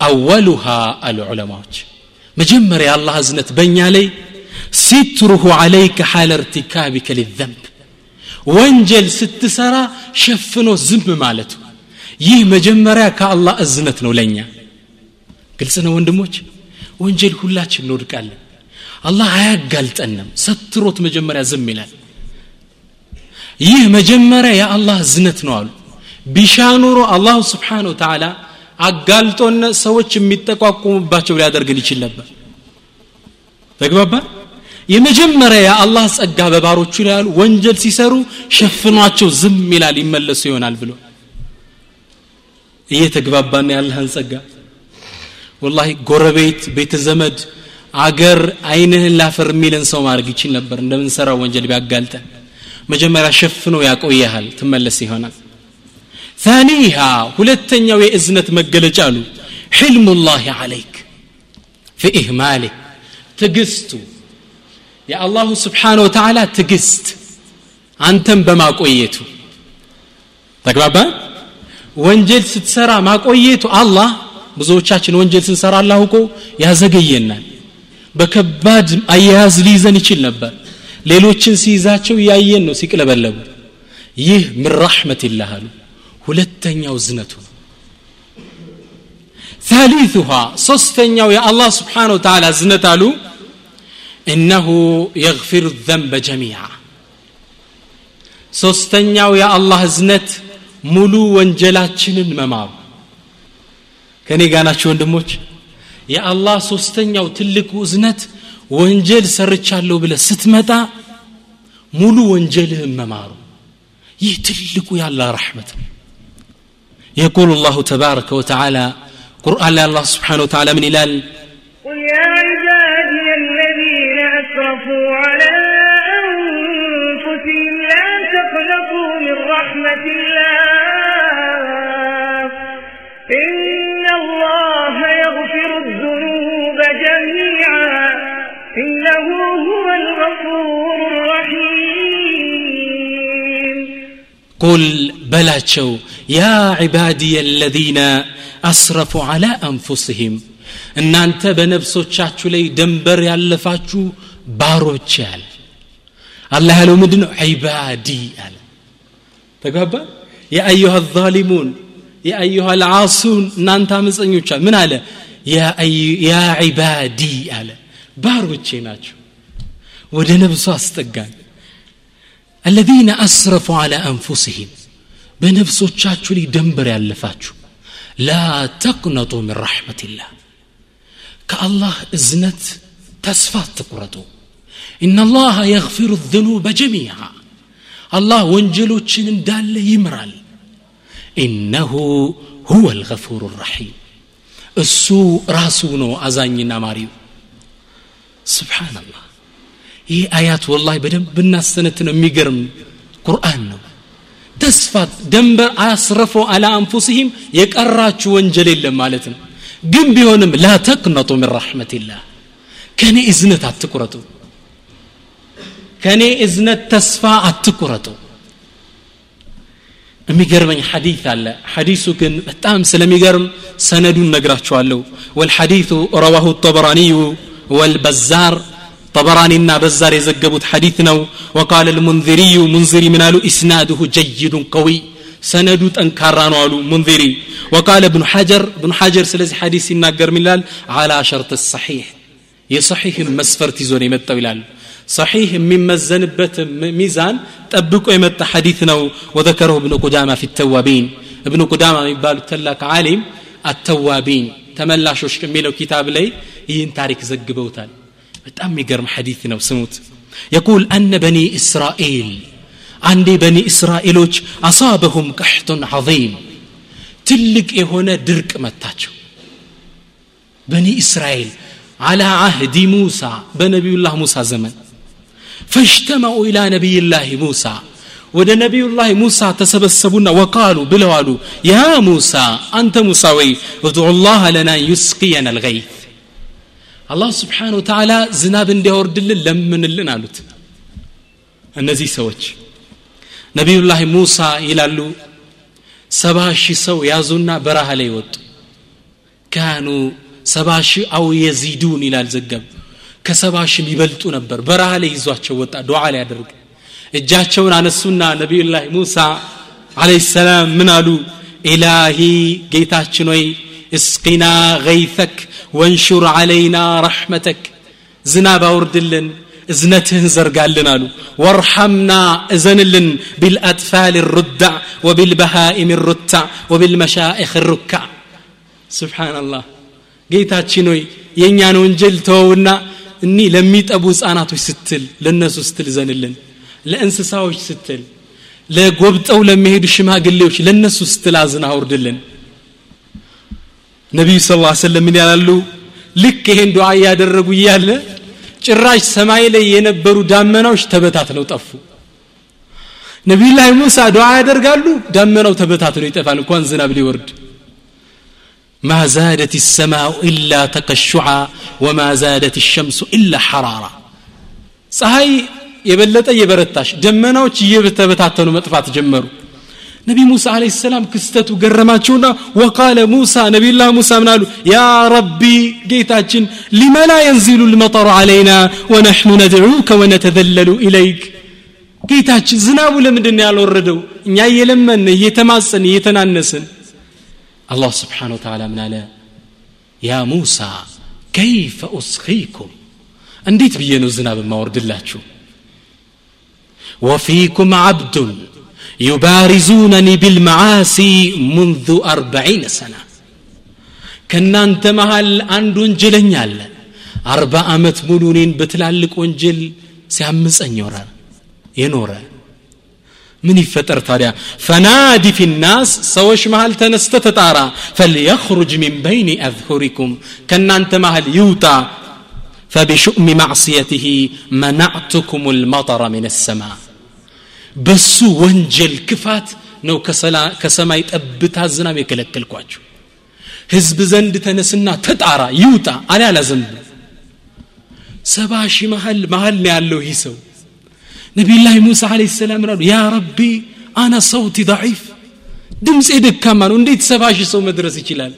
አወሉሃ አሉ ዑለማዎች መጀመሪያ የአላህ እዝነት በእኛ ላይ ሲትሩሁ ዓለይከ ሓለ እርቲካቢከ ሊዘንብ ወንጀል ስትሰራ ሸፍኖ ዝም ማለቱ። ይህ መጀመሪያ ከአላህ እዝነት ነው ለእኛ። ግልጽ ነው ወንድሞች? ወንጀል ሁላችን እንወድቃለን። አላህ አያጋልጠንም። ሰትሮት መጀመሪያ ዝም ይላል። ይህ መጀመሪያ የአላህ እዝነት ነው አሉ ቢሻ ኑሮ አላሁ ስብሓን ወተዓላ አጋልጦነ ሰዎች የሚጠቋቁሙባቸው ሊያደርግን ይችል ነበር። ተግባባ? የመጀመሪያ የአላህ ጸጋ በባሮቹ ላይ ያሉ ወንጀል ሲሰሩ ሸፍኗቸው ዝም ይላል ይመለሱ ይሆናል ብሎ። እየተግባባና ያለህን ጸጋ። ወላሂ ጎረቤት ቤተ ዘመድ አገር አይንህን ላፈር የሚልን ሰው ማድረግ ይችል ነበር። እንደምንሰራው ወንጀል ቢያጋልጠን። መጀመሪያ ሸፍኖ ያቆየሃል ትመለስ ይሆናል ثانيها ሁለተኛው የእዝነት መገለጫ አሉ حلم الله عليك في إهماله ትግስቱ የአላሁ ስብሓን ወተዓላ ትግስት አንተን በማቆየቱ ተግባባ ወንጀል ስትሰራ ማቆየቱ አላህ ብዙዎቻችን ወንጀል ስንሰራ አላህ እኮ ያዘገየናል በከባድ አያያዝ ሊይዘን ይችል ነበር ሌሎችን ሲይዛቸው እያየን ነው ሲቅለበለቡ ይህ ምን ረሕመት ይላህ አሉ ሁለተኛው ዝነቱ ነው ثالثها ሶስተኛው የአላህ ስብሓን ወተዓላ ዝነት አሉ إنه يغفر الذنب جميعا ሶስተኛው የአላህ እዝነት ሙሉ ወንጀላችንን መማሩ ከእኔ ጋር ናቸው ወንድሞች የአላህ ሶስተኛው ትልቁ እዝነት ወንጀል ሰርቻለሁ ብለ ስትመጣ ሙሉ ወንጀልህን መማሩ ይህ ትልቁ ያለ ረሕመት ነው يقول الله تبارك وتعالى قرآن الله سبحانه وتعالى من إلال. قل يا عبادي الذين أسرفوا على أنفسهم لا تقنطوا من رحمة الله. إن الله يغفر الذنوب جميعا. إنه هو الغفور الرحيم. قل بلاتشو يا عبادي الذين أسرفوا على أنفسهم እናንተ በነፍሶቻችሁ ላይ ደንበር ያለፋችሁ ባሮች ያለ አላህ ያለው ምንድን ነው ዒባዲ አለ ተግባባ የአዩሃ ዛሊሙን የአዩሃ ልዓሱን እናንተ አመፀኞች ምን አለ ያ ዒባዲ አለ ባሮቼ ናቸው ወደ ነብሱ አስጠጋን الذين أسرفوا على أنفسهم በነፍሶቻችሁ ላይ ደንበር ያለፋችሁ ላ ተቅነጡ ምን ረሕመትላህ ከአላህ እዝነት ተስፋ አትቁረጡ ኢናላሃ የግፊሩ ዝኑበ ጀሚዓ አላህ ወንጀሎችን እንዳለ ይምራል ኢነሁ ሁወ ልገፉሩ ራሒም እሱ ራሱ ነው አዛኝና ማሪው ስብሓናላህ ይህ አያት ወላሂ በደንብ ብናሰነት ነው የሚገርም ቁርአን ነው ተስፋት ደንበር አስረፈው አላ አንፉሲህም የቀራችሁ ወንጀል የለም ማለት ነው ግን ቢሆንም ላ ተቅነጡ ምን ረሕመትላህ ከእኔ እዝነት አትቁረጡ ከእኔ እዝነት ተስፋ አትቁረጡ የሚገርመኝ ሐዲት አለ ሐዲሱ ግን በጣም ስለሚገርም ሰነዱን ነግራችኋለሁ ወልሐዲቱ ረዋሁ ጠበራኒዩ ወልበዛር طبرانينا بزار يزقبوت حديثنا وقال المنذري منذري من قالوا إسناده جيد قوي سندو تنكران قالوا منذري. وقال ابن حجر ابن حجر سلزي حديث يناقر من على شرط الصحيح. يصحيح مسفرت زوني متى بلال صحيح من مزنبت ميزان طبقوا يمت حديثنا وذكره ابن قدامة في التوابين. ابن قدامة يبال تلاك عالم التوابين. تملاشوش كميلو كتاب لي ين تاريخ زقبوتال. በጣም የሚገርም ሐዲት ነው ስሙት የቁል አነ በኒ እስራኤል አንዴ በኒ እስራኤሎች አሳበሁም ቀሕቱን ዐظም ትልቅ የሆነ ድርቅ መታቸው በኒ እስራኤል አላ አህዲ ሙሳ በነቢዩላህ ሙሳ ዘመን ፈሽተመኡ ኢላ ነቢይላህ ሙሳ ወደ ነቢዩላህ ሙሳ ተሰበሰቡና ወቃሉ ብለዋሉ ያ ሙሳ አንተ ሙሳ ወይ እድዑ ላህ ለና ዩስቅየና ልገይት አላህ ስብሓን ወተዓላ ዝናብ እንዲያወርድልን ለምንልን አሉት። እነዚህ ሰዎች ነቢዩላህ ሙሳ ይላሉ ሰባ ሺህ ሰው ያዙና በረሃ ላይ ወጡ። ካኑ ሰባ ሺህ አው የዚዱን ይላል ዘገብ። ከሰባ ሺህ የሚበልጡ ነበር። በረሃ ላይ ይዟቸው ወጣ ዱዓ ላይ ያደርግ እጃቸውን አነሱና ነቢዩላህ ሙሳ አለይሂ ሰላም ምን አሉ? ኢላሂ ጌታችን ወይ እስቂና ገይተክ ወንሹር አለይና ረሕመተክ ዝናብ አውርድልን እዝነትህን ዘርጋልን አሉ ወርሐምና እዘንልን ቢልአጥፋል ሩዳዕ ወቢልበሃኢም ሩታዕ ወቢልመሻኢኽ ሩካዕ ስብሓናላህ ጌታችን ሆይ የእኛን ወንጀል ተወውና እኒ ለሚጠቡ ህፃናቶች ስትል ለእነሱ ስትል ዘንልን ለእንስሳዎች ስትል ለጎብጠው ለሚሄዱ ሽማግሌዎች ለእነሱ ስትል አዝን አውርድልን ነቢዩ ስ ላ ሰለም ምን ያላሉ ልክ ይሄን ዱዓ እያደረጉ እያለ ጭራሽ ሰማይ ላይ የነበሩ ዳመናዎች ተበታትነው ጠፉ ነቢዩላህ ሙሳ ዱዓ ያደርጋሉ ደመናው ተበታትኖ ይጠፋል እንኳን ዝናብ ሊወርድ ما زادت السماء إلا تقشعا وما زادت الشمس إلا حرارا ፀሐይ የበለጠ እየበረታሽ ደመናዎች እየተበታተኑ መጥፋት ጀመሩ ነቢ ሙሳ አለ ሰላም ክስተቱ ገረማቸውና ወቃለ ሙሳ ነቢዩላህ ሙሳ ምን አሉ ያ ረቢ ጌታችን ሊመላ የንዚሉ ልመጠሩ አለይና ወነሕኑ ነድዑከ ወነተዘለሉ ኢለይክ ጌታችን ዝናቡ ለምንድን ነው ያልወረደው እኛ እየለመን እየተማጸን እየተናነስን አላህ ስብሓን ወተላ ምን አለ ያ ሙሳ ከይፈ ኡስኺኩም እንዴት ብዬ ነው ዝናብ የማወርድላችሁ ወፊኩም ዓብዱን يبارزونني بالمعاصي منذ أربعين سنة ከእናንተ መሃል አንድ ወንጀለኛ አለ አርባ ዓመት ሙሉ እኔን በትላልቅ ወንጀል ሲያምፀኝ ይኖራል የኖረ ምን ይፈጠር ታዲያ ፈናዲ ፊ ናስ ሰዎች መሃል ተነስተ ተጣራ ፈልየኽሩጅ ሚን በይኒ አዝሁሪኩም ከእናንተ መሃል ይውጣ فبشؤم معصيته منعتكم المطر من السماء በሱ ወንጀል ክፋት ነው ከሰማይ ጠብታ ዝናብ የከለከልኳቸው ህዝብ ዘንድ ተነስና ተጣራ ይውጣ አለ አላዘንብ ሰባ ሺህ መሀል መሀል ያለው ይህ ሰው። ነቢዩላህ ሙሳ አለ ሰላም ራሉ ያ ረቢ አና ሰውቲ ضعيف ድምፄ ደካማ ነው እንዴት ሰባ ሺህ ሰው መድረስ ይችላል?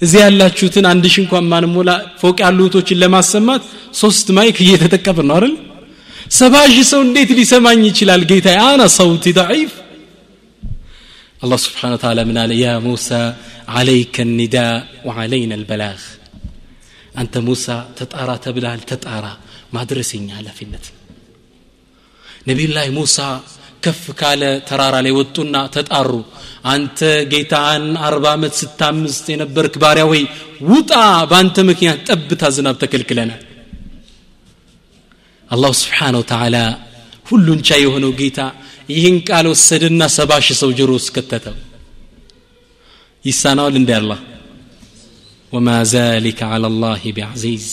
እዚህ ያላችሁትን አንድ ሺህ እንኳን ማንሞላ ፎቅ ያሉ ለማሰማት ሶስት ማይክ እየተጠቀምን ነው አይደል? ሰባ ሺህ ሰው እንዴት ሊሰማኝ ይችላል ጌታ አና ሰውቲ ضعيف الله سبحانه وتعالى من قال يا موسى عليك النداء وعلينا البلاغ أنت موسى تتأرى تبلال تتأرى ما درسين على فينت نبي الله موسى ከፍ ካለ ተራራ ላይ ወጡና ተጣሩ አንተ ጌታን አርባ ዓመት ስታምስት የነበርክ ባሪያ ወይ ውጣ በአንተ ምክንያት ጠብታ ዝናብ ተከልክለናል አላሁ ስብሓን ወተዓላ ሁሉን ቻይ የሆነው ጌታ ይህን ቃል ወሰድና ሰባ ሺህ ሰው ጆሮ ውስጥ ከተተው ይሳናዋል እንዲ አላህ ወማ ዛሊከ አላ ላህ ቢዐዚዝ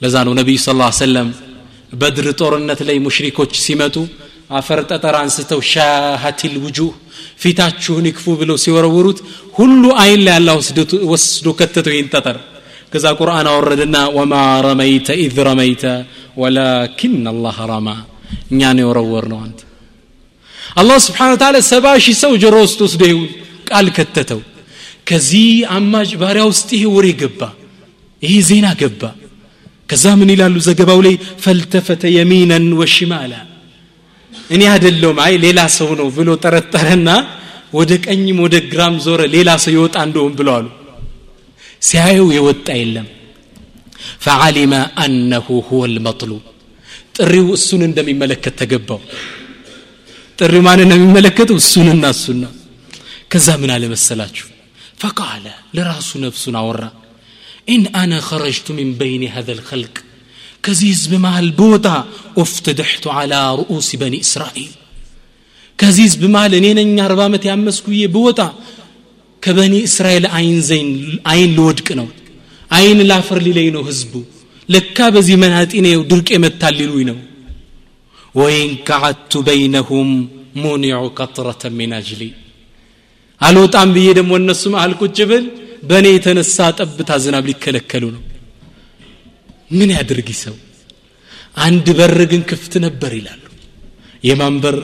ለዛ ነው ነቢዩ ስ ሰለም በድር ጦርነት ላይ ሙሽሪኮች ሲመጡ አፈር ጠጠር አንስተው ሻሃቲል ውጁህ ፊታችሁን ይክፉ ብለው ሲወረውሩት ሁሉ አይን ላይ አላ ወስዶ ከተተው ይህን ጠጠር ከዛ ቁርአን አወረደና ወማ ረመይተ ኢዝ ረመይተ ወላኪን አላህ ረማ እኛ ነው የወረወር ነው አንተ። አላህ ስብሓን ታላ ሰባ ሺህ ሰው ጆሮ ውስጥ ወስዶ ቃል ከተተው። ከዚህ አማጭ ባሪያ ውስጥ ይሄ ወሬ ገባ ይሄ ዜና ገባ። ከዛ ምን ይላሉ ዘገባው ላይ? ፈልተፈተ የሚነን ወሽማላ። እኔ አይደለውም አይ ሌላ ሰው ነው ብሎ ጠረጠረና ወደ ቀኝም ወደ ግራም ዞረ ሌላ ሰው ይወጣ እንደሆን ብለዋሉ ሲያየው የወጣ የለም ፈዓሊመ አነሁ ሁወ ልመጥሉብ ጥሪው እሱን እንደሚመለከት ተገባው ጥሪው ማን ነው የሚመለከተው እሱንና እሱና ከዛ ምን አለ መሰላችሁ ፈቃለ ለራሱ ነፍሱን አወራ ኢን አነ ኸረጅቱ ሚን በይን ሀዘ ልኸልቅ ከዚህ ህዝብ መሃል ብወጣ ኡፍትድሕቱ ዓላ ርኡሲ በኒ እስራኤል ከዚህ ህዝብ መሃል እኔ ነኝ አርባ ዓመት ያመስኩዬ ብወጣ ከበኒ እስራኤል አይን አይን ልወድቅ ነው። አይን ላፈር ሊለኝ ነው ህዝቡ ለካ በዚህ መናጢ ነው ድርቅ የመታል ሊሉኝ ነው። ወይን ከዓቱ በይነሁም ሙኒዑ ቀጥረተ ሚን አጅሊ። አልወጣም ብዬ ደግሞ እነሱ መሃል ቁጭ ብል በእኔ የተነሳ ጠብታ ዝናብ ሊከለከሉ ነው። ምን ያድርግ ሰው አንድ በር ግን ክፍት ነበር ይላሉ። የማን በር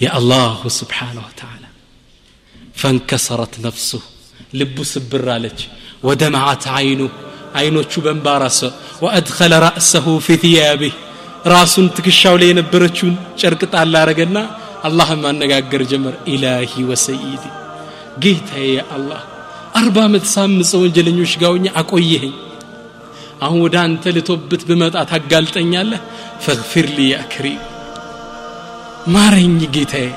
የአላሁ ስብሓንሁ ወተዓላ ፈንከሰረት ነፍሱህ ልቡ ስብር አለች። ወደመዓት አይኑ። አይኖቹ በንባራሰ ወአድኸለ ራእሰሁ ፊ ثያቢህ ራሱን ትከሻው ላይ የነበረችውን ጨርቅ ጣል አረገና አላህም ማነጋገር ጀመር። ኢላሂ ወሰይዲ ጌታዬ አላህ አርባ ዓመት ሳምፀ ወንጀለኞች ጋውኛ አቆየኸኝ። አሁን ወደ አንተ ልቶብት ብመጣ ታጋልጠኛለህ። ፈግፊር ሊ ያ ከሪም። ማረኝ ጌታዬ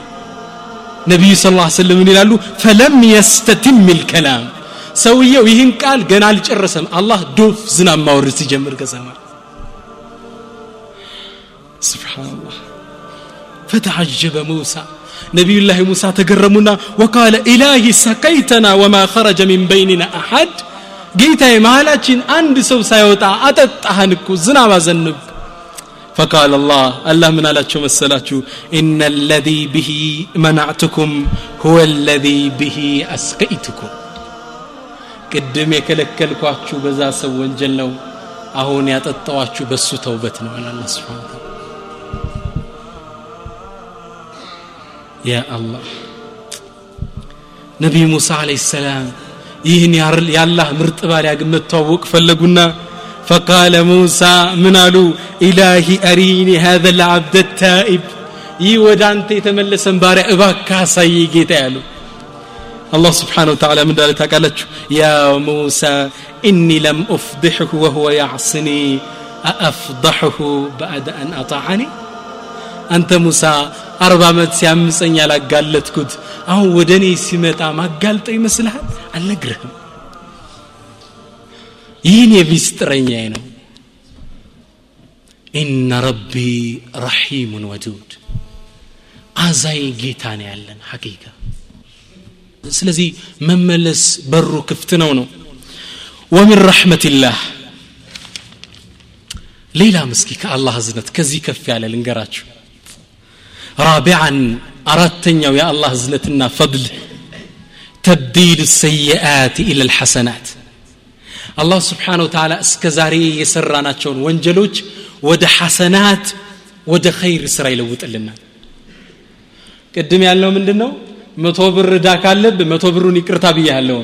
ነቢዩ ስ ላ ስለም ምን ይላሉ ፈለም የስተትም ልከላም ሰውየው ይህን ቃል ገና አልጨረሰም አላህ ዶፍ ዝናብ ማውረድ ሲጀምር ከሰማይ ስብሓንላህ فتعجب موسى نبي الله موسى تقرمنا وقال إلهي سقيتنا وما خرج من بيننا أحد ጌታዬ መሀላችን አንድ ሰው ሳይወጣ አጠጣህን እኮ ዝናብ አዘንብ فقال الله الله من على شو مسلاتشو إن الذي به منعتكم هو الذي به أسقيتكم ቅድም የከለከልኳችሁ በዛ ሰው ወንጀል ነው አሁን ያጠጣዋችሁ በሱ ተውበት ነው አለ አላ ስብን ያ አላህ ነቢይ ሙሳ አለህ ሰላም ይህን የአላህ ምርጥ ባሪያ ግን መተዋወቅ ፈለጉና فقال موسى من قالوا إلهي أريني هذا العبد التائب ይህ ወደ አንተ የተመለሰን ባሪያ እባካ አሳይ ጌታ ያሉ الله سبحانه وتعالى من ذلك قال يا موسى إني لم أفضحه وهو يعصني أأفضحه بعد أن أطاعني أنت موسى أربع مت سيامسني على قالت كد أهو ودني سمتا ما قالت أي مسلحة ألقرهم ይህን የቪስጥረኛዬ ነው ኢነ ረቢ ረሒሙን ወዱድ አዛይ ጌታ ነው ያለን ሐቂቃ ስለዚህ መመለስ በሩ ክፍት ነው ነው ወሚን ረሕመትላህ ሌላ ምስኪ ከአላህ እዝነት ከዚህ ከፍ ያለ ልንገራችሁ ራቢዓን አራተኛው የአላህ እዝነትና ፈድል ተብዲል ሰይአት ኢለ ልሐሰናት አላህ ስብሓን ወተላ እስከ ዛሬ የሰራናቸውን ወንጀሎች ወደ ሐሰናት ወደ ኸይር ስራ ይለውጥልናል። ቅድም ያለው ምንድን ነው መቶ ብር እዳ ካለብ መቶ ብሩን ይቅርታ ብያለሁ።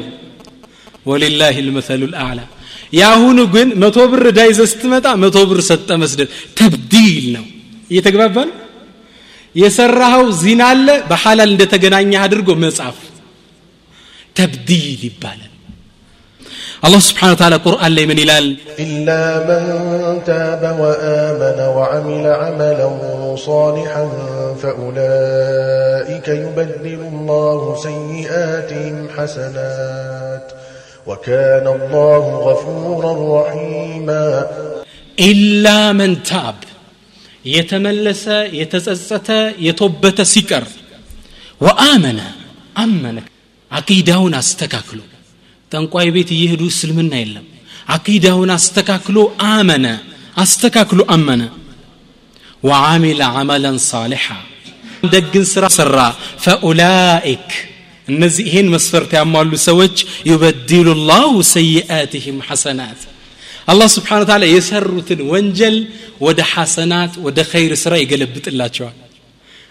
ወሊላህ ልመሰሉ ልአዕላ። የአሁኑ ግን መቶ ብር እዳ ይዘ ስትመጣ መቶ ብር ሰጠ መስደድ ተብዲል ነው። እየተግባባ ነው? የሰራኸው ዚና አለ በሐላል እንደተገናኘህ አድርጎ መጻፍ ተብዲል ይባላል الله سبحانه وتعالى قرآن لي من إلال. إلا من تاب وآمن وعمل عملا صالحا فأولئك يبدل الله سيئاتهم حسنات وكان الله غفورا رحيما. إلا من تاب يتملس يتززت يتوبت سكر وآمن أمن عقيدون أستكاكلوا. ጠንቋይ ቤት እየሄዱ እስልምና የለም አቂዳውን አስተካክሎ አመነ አስተካክሎ አመነ ወዓሚለ አመለን ሳሊሓ ደግን ስራ ሰራ ፈኡላኢክ እነዚህ ይሄን መስፈርት ያሟሉ ሰዎች ዩበድሉ ላሁ ሰይአትህም ሐሰናት አላህ ስብሓን ታላ የሰሩትን ወንጀል ወደ ሐሰናት ወደ ኸይር ስራ ይገለብጥላቸዋል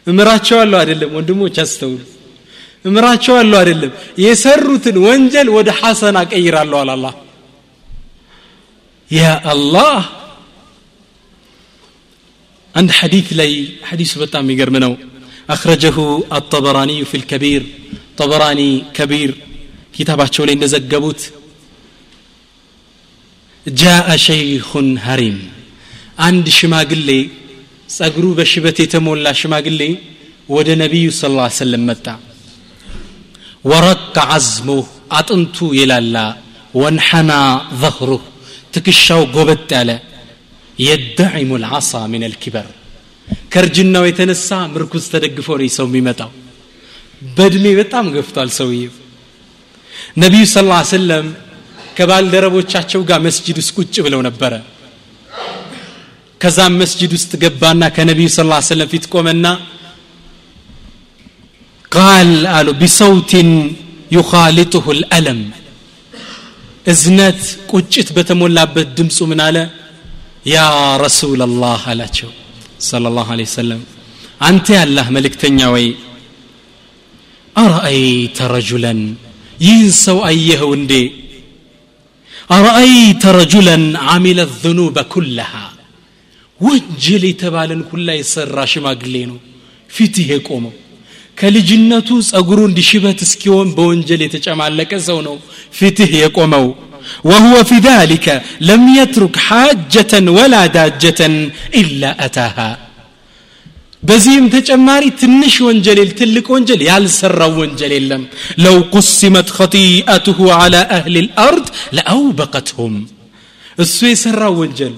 እምራቸዋለሁ አይደለም ወንድሞች አስተውሉ እምራቸዋለሁ አይደለም የሰሩትን ወንጀል ወደ ሐሰና ቀይራለሁ አላላ ያ አላህ عند حديث لي حديث بتاع ميجر منو أخرجه الطبراني في الكبير طبراني كبير كتابات شولي نزقبوت جاء شيخ هريم عند شماقلي ጸጉሩ በሽበት የተሞላ ሽማግሌ ወደ ነቢዩ ስ ላ ሰለም መጣ ወረቅ አዝሙህ አጥንቱ የላላ ወንሐና ظهሩህ ትከሻው ጎበጥ ያለ የደዒሙ ልዓሳ ምን ልኪበር ከእርጅናው የተነሳ ምርኩዝ ተደግፎ ነው ሰው የሚመጣው። በእድሜ በጣም ገፍቷል ሰውዬው ነቢዩ ስ ላ ሰለም ከባልደረቦቻቸው ጋር መስጅድ ውስጥ ቁጭ ብለው ነበረ። ከዛም መስጅድ ውስጥ ገባና ከነቢዩ ስ ላ ሰለም ፊት ቆመና ቃል አሉ ቢሰውቲን ዩኻሊጡሁ ልአለም እዝነት ቁጭት በተሞላበት ድምፁ ምን አለ ያ ረሱል ላህ አላቸው صلى الله عليه وسلم أنت يا الله ملكتنيا وي أرأيت رجلا ينسوا أيه وندي أرأيت رجلا عمل الذنوب كلها ወንጀል የተባለን ኩላ የሰራ ሽማግሌ ነው ፊትህ የቆመው ከልጅነቱ ጸጉሩ እንዲሽበት እስኪሆን በወንጀል የተጨማለቀ ሰው ነው ፊትህ የቆመው وهو في ذلك لم يترك حاجة ولا داجة إلا أتاها በዚህም ተጨማሪ ትንሽ ወንጀል ትልቅ ወንጀል ያልሰራው ወንጀል የለም ለው ቁሲመት ኸጢአትሁ ዓላ አህሊ ልአርድ ለአውበቀትሁም እሱ የሰራው ወንጀል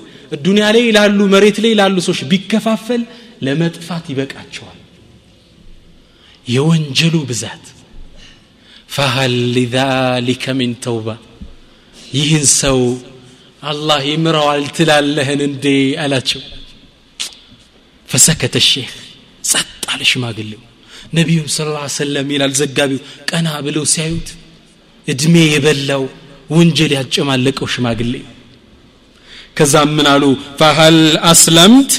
ዱንያ ላይ ላሉ መሬት ላይ ላሉ ሰዎች ቢከፋፈል ለመጥፋት ይበቃቸዋል የወንጀሉ ብዛት ፈሀል ሊዛሊከ ሚን ተውባ ይህን ሰው አላህ ይምረዋል ትላለህን እንዴ አላቸው ፈሰከተ ሼክ ጸጥ አለ ሽማግሌው ነቢዩም ስለ ላ ሰለም ይላል ዘጋቢው ቀና ብለው ሲያዩት እድሜ የበላው ወንጀል ያጨማለቀው ሽማግሌ ከዛም ምን አሉ ፈሀል አስለምት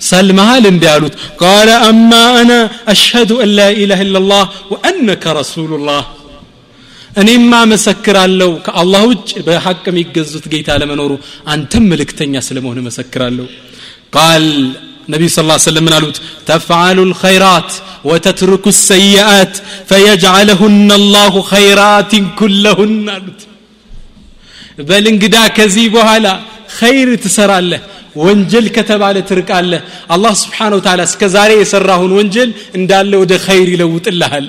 ሰልመሃል እንዲ አሉት ቃለ አማ አና አሽሀዱ አን ላ ኢላህ ኢላ ላህ ወአነከ ረሱሉላህ እኔማ መሰክራለሁ ከአላህ ውጭ በሐቅ የሚገዙት ጌታ ለመኖሩ አንተም ምልክተኛ ስለመሆን መሰክራለሁ ቃል ነቢዩ ስ ሰለም ምን አሉት ተፍዓሉ ልኸይራት ወተትርኩ ሰይአት ፈየጅዓለሁነ አላሁ ኸይራትን ኩለሁን አሉት በል እንግዳ ከዚህ በኋላ ኸይር ትሰራለህ ወንጀል ከተባለ ትርቃለህ አላህ ስብሓን ወተላ እስከ ዛሬ የሰራሁን ወንጀል እንዳለ ወደ ኸይር ይለውጥልሃል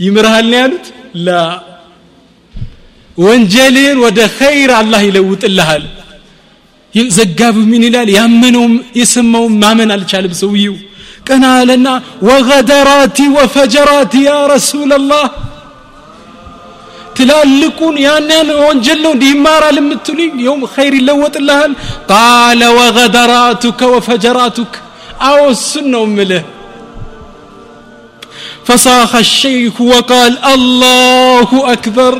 ይምርሃል ነው ያሉት ላ ወንጀልህን ወደ ኸይር አላህ ይለውጥልሃል ዘጋቢው ምን ይላል ያመነውም የሰማውም ማመን አልቻለም ሰውየው ቀና አለና ወገደራቲ ወፈጀራቲ ያ ረሱላላህ ትላልቁን ያንን ወንጀል ነው እንዲህ ይማራል የምትሉኝ የውም ኸይር ይለወጥልሃል ቃለ ወገደራቱከ ወፈጀራቱክ አዎ እሱን ነው ምልህ فصاخ الشيخ وقال الله أكبر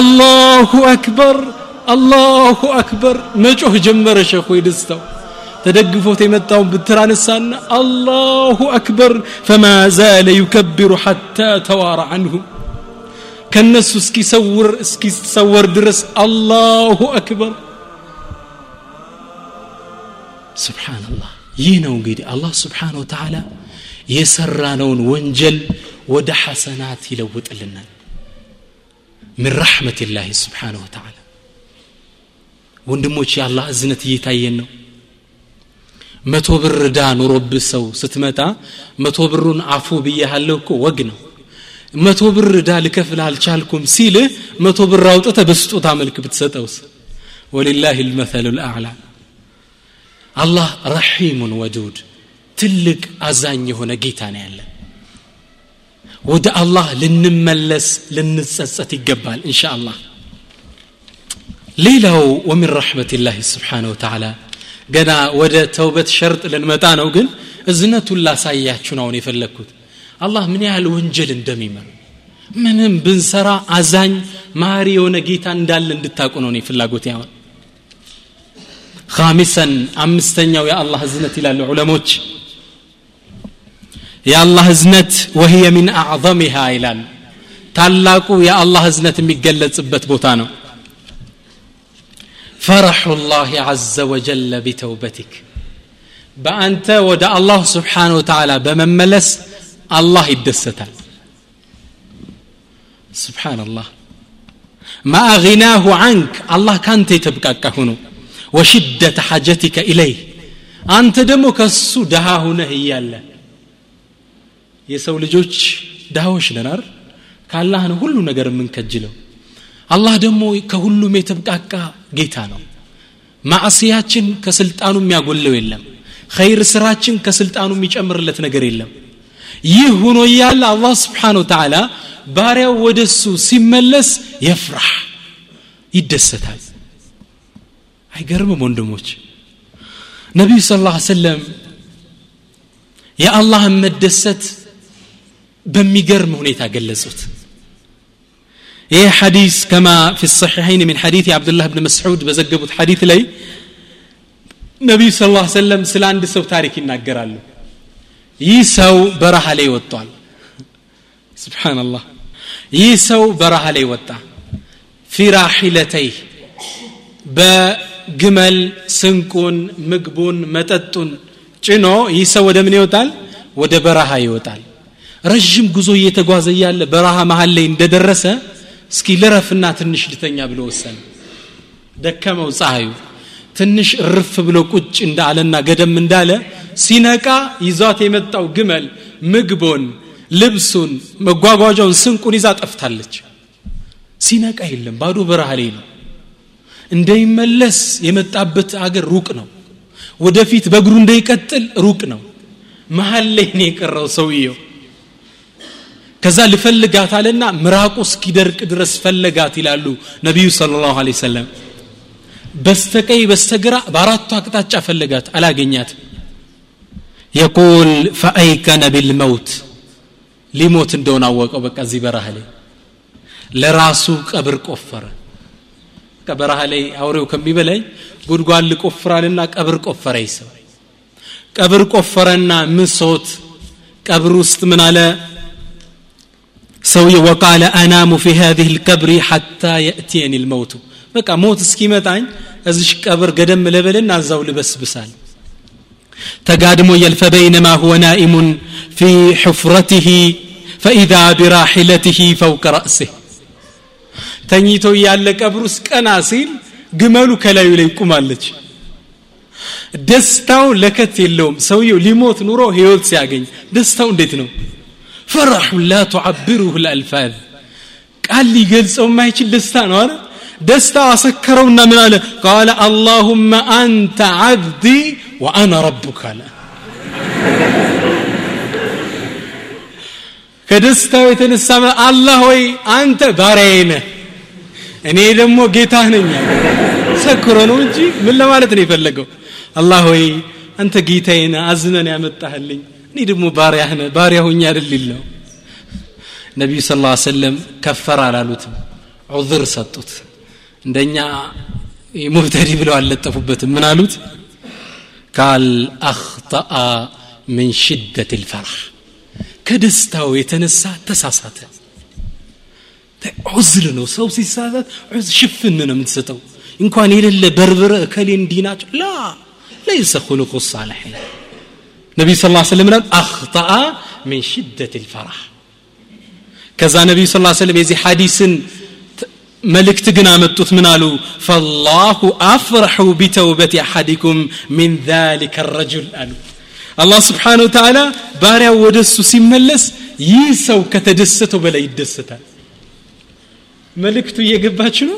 الله أكبر الله أكبر مجوه جمر شيخ ويدستو تدقفوت يمتاهم بالترانسان الله أكبر فما زال يكبر حتى توارى عنهم ከነሱ እስኪሰውር እስኪሰወር ድረስ አላሁ አክበር ስብሓንላህ ይህ ነው እንግዲህ አላህ ስብሓን ወተዓላ የሰራነውን ወንጀል ወደ ሐሰናት ይለውጥልናል ምን ረሕመት ላህ ስብሓን ወተዓላ ወንድሞች የአላህ እዝነት እየታየን ነው መቶ ብር ዳ ኑሮብህ ሰው ስትመጣ መቶ ብሩን አፉ ብያሃለሁ እኮ ወግ ነው መቶ ብር ዳ ልከፍል አልቻልኩም ሲልህ መቶ ብር አውጥተ በስጦታ መልክ ብትሰጠውስ? ወሊላህ ልመሰሉ ልአዕላ። አላህ ረሒሙን ወዱድ ትልቅ አዛኝ የሆነ ጌታ ነው ያለ። ወደ አላህ ልንመለስ ልንጸጸት ይገባል እንሻ አላህ ሌላው ወሚን ረሕመት ላህ ስብሓን ወተዓላ ገና ወደ ተውበት ሸርጥ ልንመጣ ነው ግን እዝነቱን ላሳያችሁ ነው አሁን የፈለግኩት አላህ ምን ያህል ወንጀል እንደሚምር ምንም ብንሰራ አዛኝ ማሪ የሆነ ጌታ እንዳለ እንድታቁ ነው እኔ ፍላጎት ያሆን ካሚሰን አምስተኛው የአላህ እዝነት ይላሉ ዑለሞች። የአላህ ህዝነት ወህየ ሚን አዕظሚሃ ይላል። ታላቁ የአላህ ህዝነት የሚገለጽበት ቦታ ነው። ፈረሑ ላህ ዘ ወጀለ ቢተውበቲክ። በአንተ ወደ አላሁ ስብሓን ወተዓላ በመመለስ አላህ ይደሰታል። ስብሓንላህ ማ አንክ አላህ ካንተ የተብቃቃ ሆኖ ወሽደተ ሐጀቲከ ኢለይ አንተ ደግሞ ከሱ ድሃ ሁነህ እያለ። የሰው ልጆች ድሃዎች ነናር ከአላህ ነው ሁሉ ነገር የምንከጅለው። አላህ ደግሞ ከሁሉም የተብቃቃ ጌታ ነው። ማዕስያችን ከስልጣኑ የሚያጎለው የለም። ኸይር ስራችን ከስልጣኑ የሚጨምርለት ነገር የለም። ይህ ሆኖ እያለ አላህ ስብሓን ወተዓላ ባሪያው ወደ እሱ ሲመለስ የፍራህ ይደሰታል። አይገርምም ወንድሞች? ነቢዩ ስ ላ ሰለም የአላህን መደሰት በሚገርም ሁኔታ ገለጹት። ይህ ሐዲስ ከማ ፊ ሰሒሐይን ምን ሐዲት የአብዱላህ ብን መስዑድ በዘገቡት ሐዲት ላይ ነቢዩ ስ ላ ሰለም ስለ አንድ ሰው ታሪክ ይናገራሉ ይህ ሰው በረሃ ላይ ወጥቷል። ስብሓንላህ ይህ ሰው በረሃ ላይ ወጣ። ፊራሒለተይህ በግመል ስንቁን ምግቡን መጠጡን ጭኖ ይህ ሰው ወደ ምን ይወጣል? ወደ በረሃ ይወጣል። ረዥም ጉዞ እየተጓዘ እያለ በረሃ መሀል ላይ እንደደረሰ እስኪ ልረፍና ትንሽ ልተኛ ብሎ ወሰነ። ደከመው ፀሐዩ ትንሽ እርፍ ብሎ ቁጭ እንዳለና ገደም እንዳለ ሲነቃ ይዟት የመጣው ግመል ምግቦን ልብሱን መጓጓዣውን ስንቁን ይዛ ጠፍታለች። ሲነቃ የለም ባዶ በረሃ ላይ ነው። እንዳይመለስ የመጣበት አገር ሩቅ ነው። ወደፊት በእግሩ እንዳይቀጥል ሩቅ ነው። መሀል ላይ ነው የቀረው ሰውየው። ከዛ ልፈልጋት አለና ምራቁ እስኪደርቅ ድረስ ፈለጋት ይላሉ ነቢዩ ስለ ላሁ ለ ሰለም በስተቀይ በስተግራ በአራቱ አቅጣጫ ፈለጋት አላገኛትም የቁል ፈአይከነ ቢልመውት ሊሞት እንደሆነ አወቀው በቃ እዚህ በረሃ ላይ ለራሱ ቀብር ቆፈረ በረሃ ላይ አውሬው ከሚበላኝ ጉድጓድ ልቆፍራልና ቀብር ቆፈረ ይሰው ቀብር ቆፈረና ምሶት ቀብር ውስጥ ምን አለ ሰውየ ወቃለ አናሙ ፊ هذه الكبر حتى يأتيني الموت በቃ ሞት እስኪመጣኝ እዚሽ ቀብር ገደም ልበልና እዛው ልበስብሳል። ተጋድሞ የልፈ በይነማ ሁወ ናኢሙን ፊ ሕፍረትህ ፈኢዛ ቢራሒለትህ ፈውቀ ረእስህ ተኝቶ ያለ ቀብር ውስጥ ቀና ሲል ግመሉ ከላዩ ላይ ቁማለች ደስታው ለከት የለውም። ሰውየው ሊሞት ኑሮ ህይወት ሲያገኝ ደስታው እንዴት ነው? ፈራሑ ላ ቱዓብሩሁ ልአልፋዝ ቃል ሊገልጸው የማይችል ደስታ ነው አረ ደስታው አሰከረውና ምን አለ? ቃለ አላሁመ አንተ ዓብዲ ወአና ረቡክ አለ። ከደስታው የተነሳ አላህ ወይ አንተ ባሪያዬ እኔ ደግሞ ጌታህ ነኝ ሰክሮ ነው እንጂ ምን ለማለት ነው የፈለገው? አላህ ወይ አንተ ጌታዬ አዝነን ያመጣህልኝ እኔ ደግሞ ባሪያህ ነህ ባሪያ ሆኜ አይደል ነው ነቢዩ ስ ሰለም ከፈር አላሉትም ዑذር ሰጡት እንደኛ ሙብተዲ ብለው አልለጠፉበትም ምን አሉት ቃል አኽጠአ ምን ሽደት ልፈርህ ከደስታው የተነሳ ተሳሳተ ዑዝር ነው ሰው ሲሳሳት ሽፍን ነው የምትሰጠው እንኳን የሌለ በርብረ እከሌ እንዲህ ናቸው ላ ለይሰ ኩሉቁ ሳልሒን ነቢዩ ስ ስለም ላል አኽጠአ ምን ሽደት ልፈራህ ከዛ ነቢዩ ስ ስለም የዚህ ሐዲስን ملك ملكت جنامة تثمنالو فالله أفرح بتوبة أحدكم من ذلك الرجل ألو. الله سبحانه وتعالى باريا ودس سيملس يسو كتدسته بلا يدسته. ملكتو يجبها شنو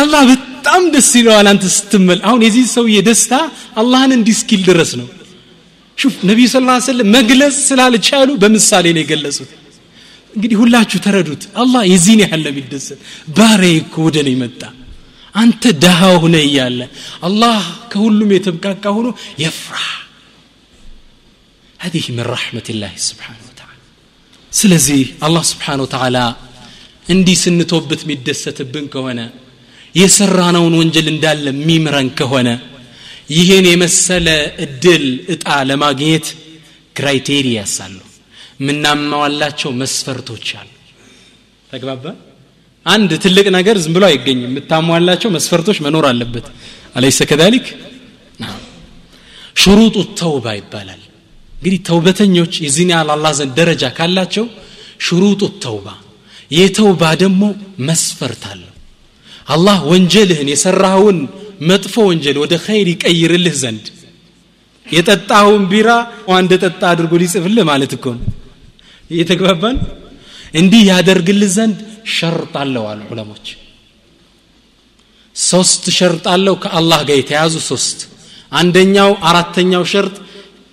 الله بتام دسيلو على أنت ستمل. أو نزيد سو يدسته الله نندسكيل درسنا شوف نبي صلى الله عليه وسلم مجلس سلالة شالو بمثالين يجلسوا እንግዲህ ሁላችሁ ተረዱት አላህ የዚህን ያህል ነው የሚደሰት ባሪያ እኮ ወደ ነው መጣ አንተ ደሃ ሆነ እያለ አላህ ከሁሉም የተብቃቃ ሆኖ የፍራህ هذه من رحمة الله سبحانه وتعالى ስለዚህ አላህ ስብሓን ወተዓላ እንዲህ ስንቶበት የሚደሰትብን ከሆነ የሰራነውን ወንጀል እንዳለ የሚምረን ከሆነ ይህን የመሰለ እድል እጣ ለማግኘት ክራይቴሪያስ አሉ የምናማዋላቸው መስፈርቶች አሉ። ተግባባ አንድ ትልቅ ነገር ዝም ብሎ አይገኝም። የምታሟላቸው መስፈርቶች መኖር አለበት። አለይሰ ከዛሊክ? ሽሩጡ ተውባ ይባላል። እንግዲህ ተውበተኞች የዚህን ያህል አላህ ዘንድ ደረጃ ካላቸው ሽሩጡ ተውባ የተውባ ደግሞ መስፈርት አለው አላህ ወንጀልህን የሰራኸውን መጥፎ ወንጀል ወደ ኸይር ይቀይርልህ ዘንድ የጠጣኸውን ቢራ እንደ ጠጣ አድርጎ ሊጽፍልህ ማለት እኮ ነው እየተግባባን? እንዲህ ያደርግልህ ዘንድ ሸርጥ አለው አሉ ዑለሞች። ሶስት ሸርጥ አለው ከአላህ ጋር የተያዙ ሶስት። አንደኛው አራተኛው ሸርጥ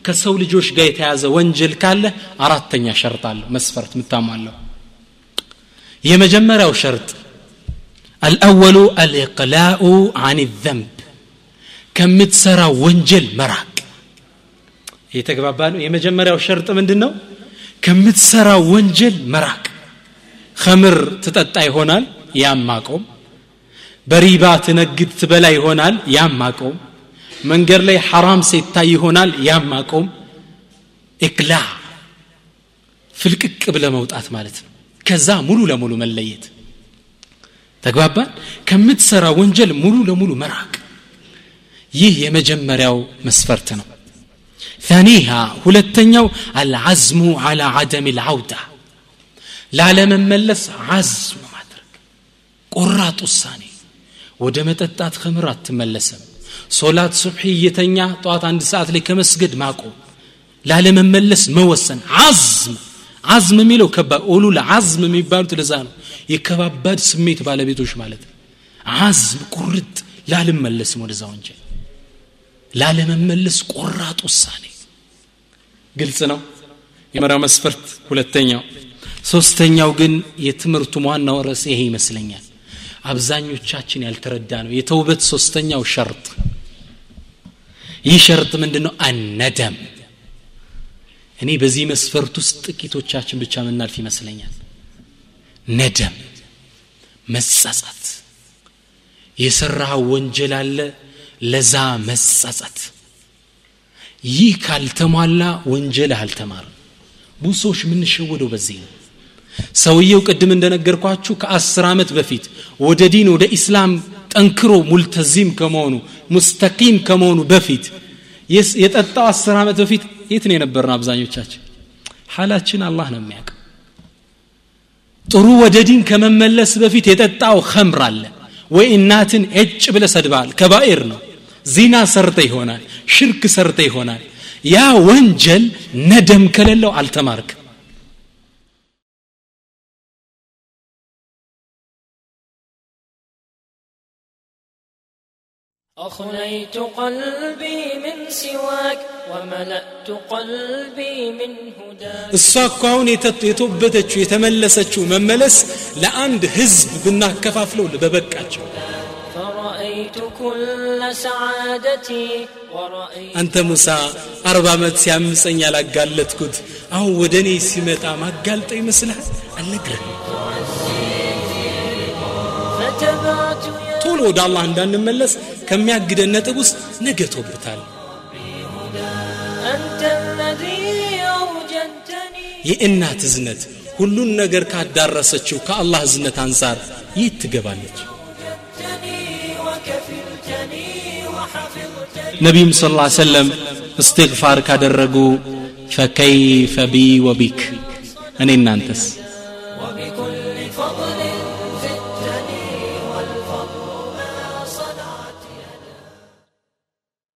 ከሰው ልጆች ጋር የተያዘ ወንጀል ካለ አራተኛ ሸርጥ አለው መስፈርት ምታሟለው የመጀመሪያው ሸርጥ አልአወሉ አልኢቅላኡ አን ዘንብ ከምትሰራ ወንጀል መራቅ። የተግባባ ነው። የመጀመሪያው ሸርጥ ምንድን ነው ከምትሰራ ወንጀል መራቅ። ከምር ትጠጣ ይሆናል ያም ማቆም። በሪባ ትነግድ ትበላ ይሆናል ያም ማቆም። መንገድ ላይ ሐራም ሴታይ ይሆናል ያም ማቆም። ኢቅላ ፍልቅቅ ብለ መውጣት ማለት ነው። ከዛ ሙሉ ለሙሉ መለየት። ተግባባን? ከምትሰራ ወንጀል ሙሉ ለሙሉ መራቅ። ይህ የመጀመሪያው መስፈርት ነው ثانيها ሁለተኛው አልዓዝሙ على عدم العودة ላለመመለስ ዓዝም ማድረግ ቆራጥ ውሳኔ ወደ መጠጣት ከምር አትመለሰም ሶላት ሱብሒ እየተኛ ጠዋት አንድ ሰዓት ላይ ከመስገድ ማቆም ላለመመለስ መወሰን አዝም አዝም የሚለው ከባድ ኡሉል አዝም የሚባሉት ለዛ ነው የከባባድ ስሜት ባለቤቶች ማለት ነው አዝም ቁርጥ ላልመለስም ወደዛ ወንጀል ላለመመለስ ቆራጥ ውሳኔ። ግልጽ ነው? የመሪያው መስፈርት ሁለተኛው። ሶስተኛው ግን የትምህርቱ ዋናው ርዕስ ይሄ ይመስለኛል። አብዛኞቻችን ያልተረዳ ነው የተውበት ሶስተኛው ሸርጥ። ይህ ሸርጥ ምንድን ነው አነደም። እኔ በዚህ መስፈርት ውስጥ ጥቂቶቻችን ብቻ ምናልፍ ይመስለኛል። ነደም መጸጸት። የሰራህ ወንጀል አለ ለዛ መጸጸት። ይህ ካልተሟላ ወንጀል አልተማርም። ብዙ ሰዎች የምንሸወደው በዚህ ነው። ሰውየው ቅድም እንደነገርኳችሁ ከአስር ዓመት በፊት ወደ ዲን ወደ ኢስላም ጠንክሮ ሙልተዚም ከመሆኑ ሙስተቂም ከመሆኑ በፊት የጠጣው አስር ዓመት በፊት የት ነው የነበርን አብዛኞቻችን? ሐላችን አላህ ነው የሚያውቅ ጥሩ ወደ ዲን ከመመለስ በፊት የጠጣው ኸምር አለ። ወይ እናትን እጭ ብለ ሰድባል ከባኤር ነው ዚና ሰርተ ይሆናል ሽርክ ሰርተ ይሆናል ያ ወንጀል ነደም ከሌለው አልተማርክም أخليت قلبي من سواك وملأت قلبي من هداك እሷ እኮ አሁን የተወበተችው የተመለሰችው መመለስ ለአንድ ህዝብ ብናከፋፍለው በበቃቸው አንተ ሙሳ አርባ ዓመት ሲያምፀኝ ያላጋለጥኩት አሁን ወደ እኔ ሲመጣ ማጋልጠ ይመስልሃል? አልነግርህ ቶሎ ወደ አላህ እንዳንመለስ ከሚያግደን ነጥብ ውስጥ ነገ ቶብታል የእናት እዝነት ሁሉን ነገር ካዳረሰችው ከአላህ እዝነት አንጻር ይት ትገባለች? ነቢዩም ስ ላ ሰለም እስትግፋር ካደረጉ ፈከይፈ ቢ ወቢክ እኔ እናንተስ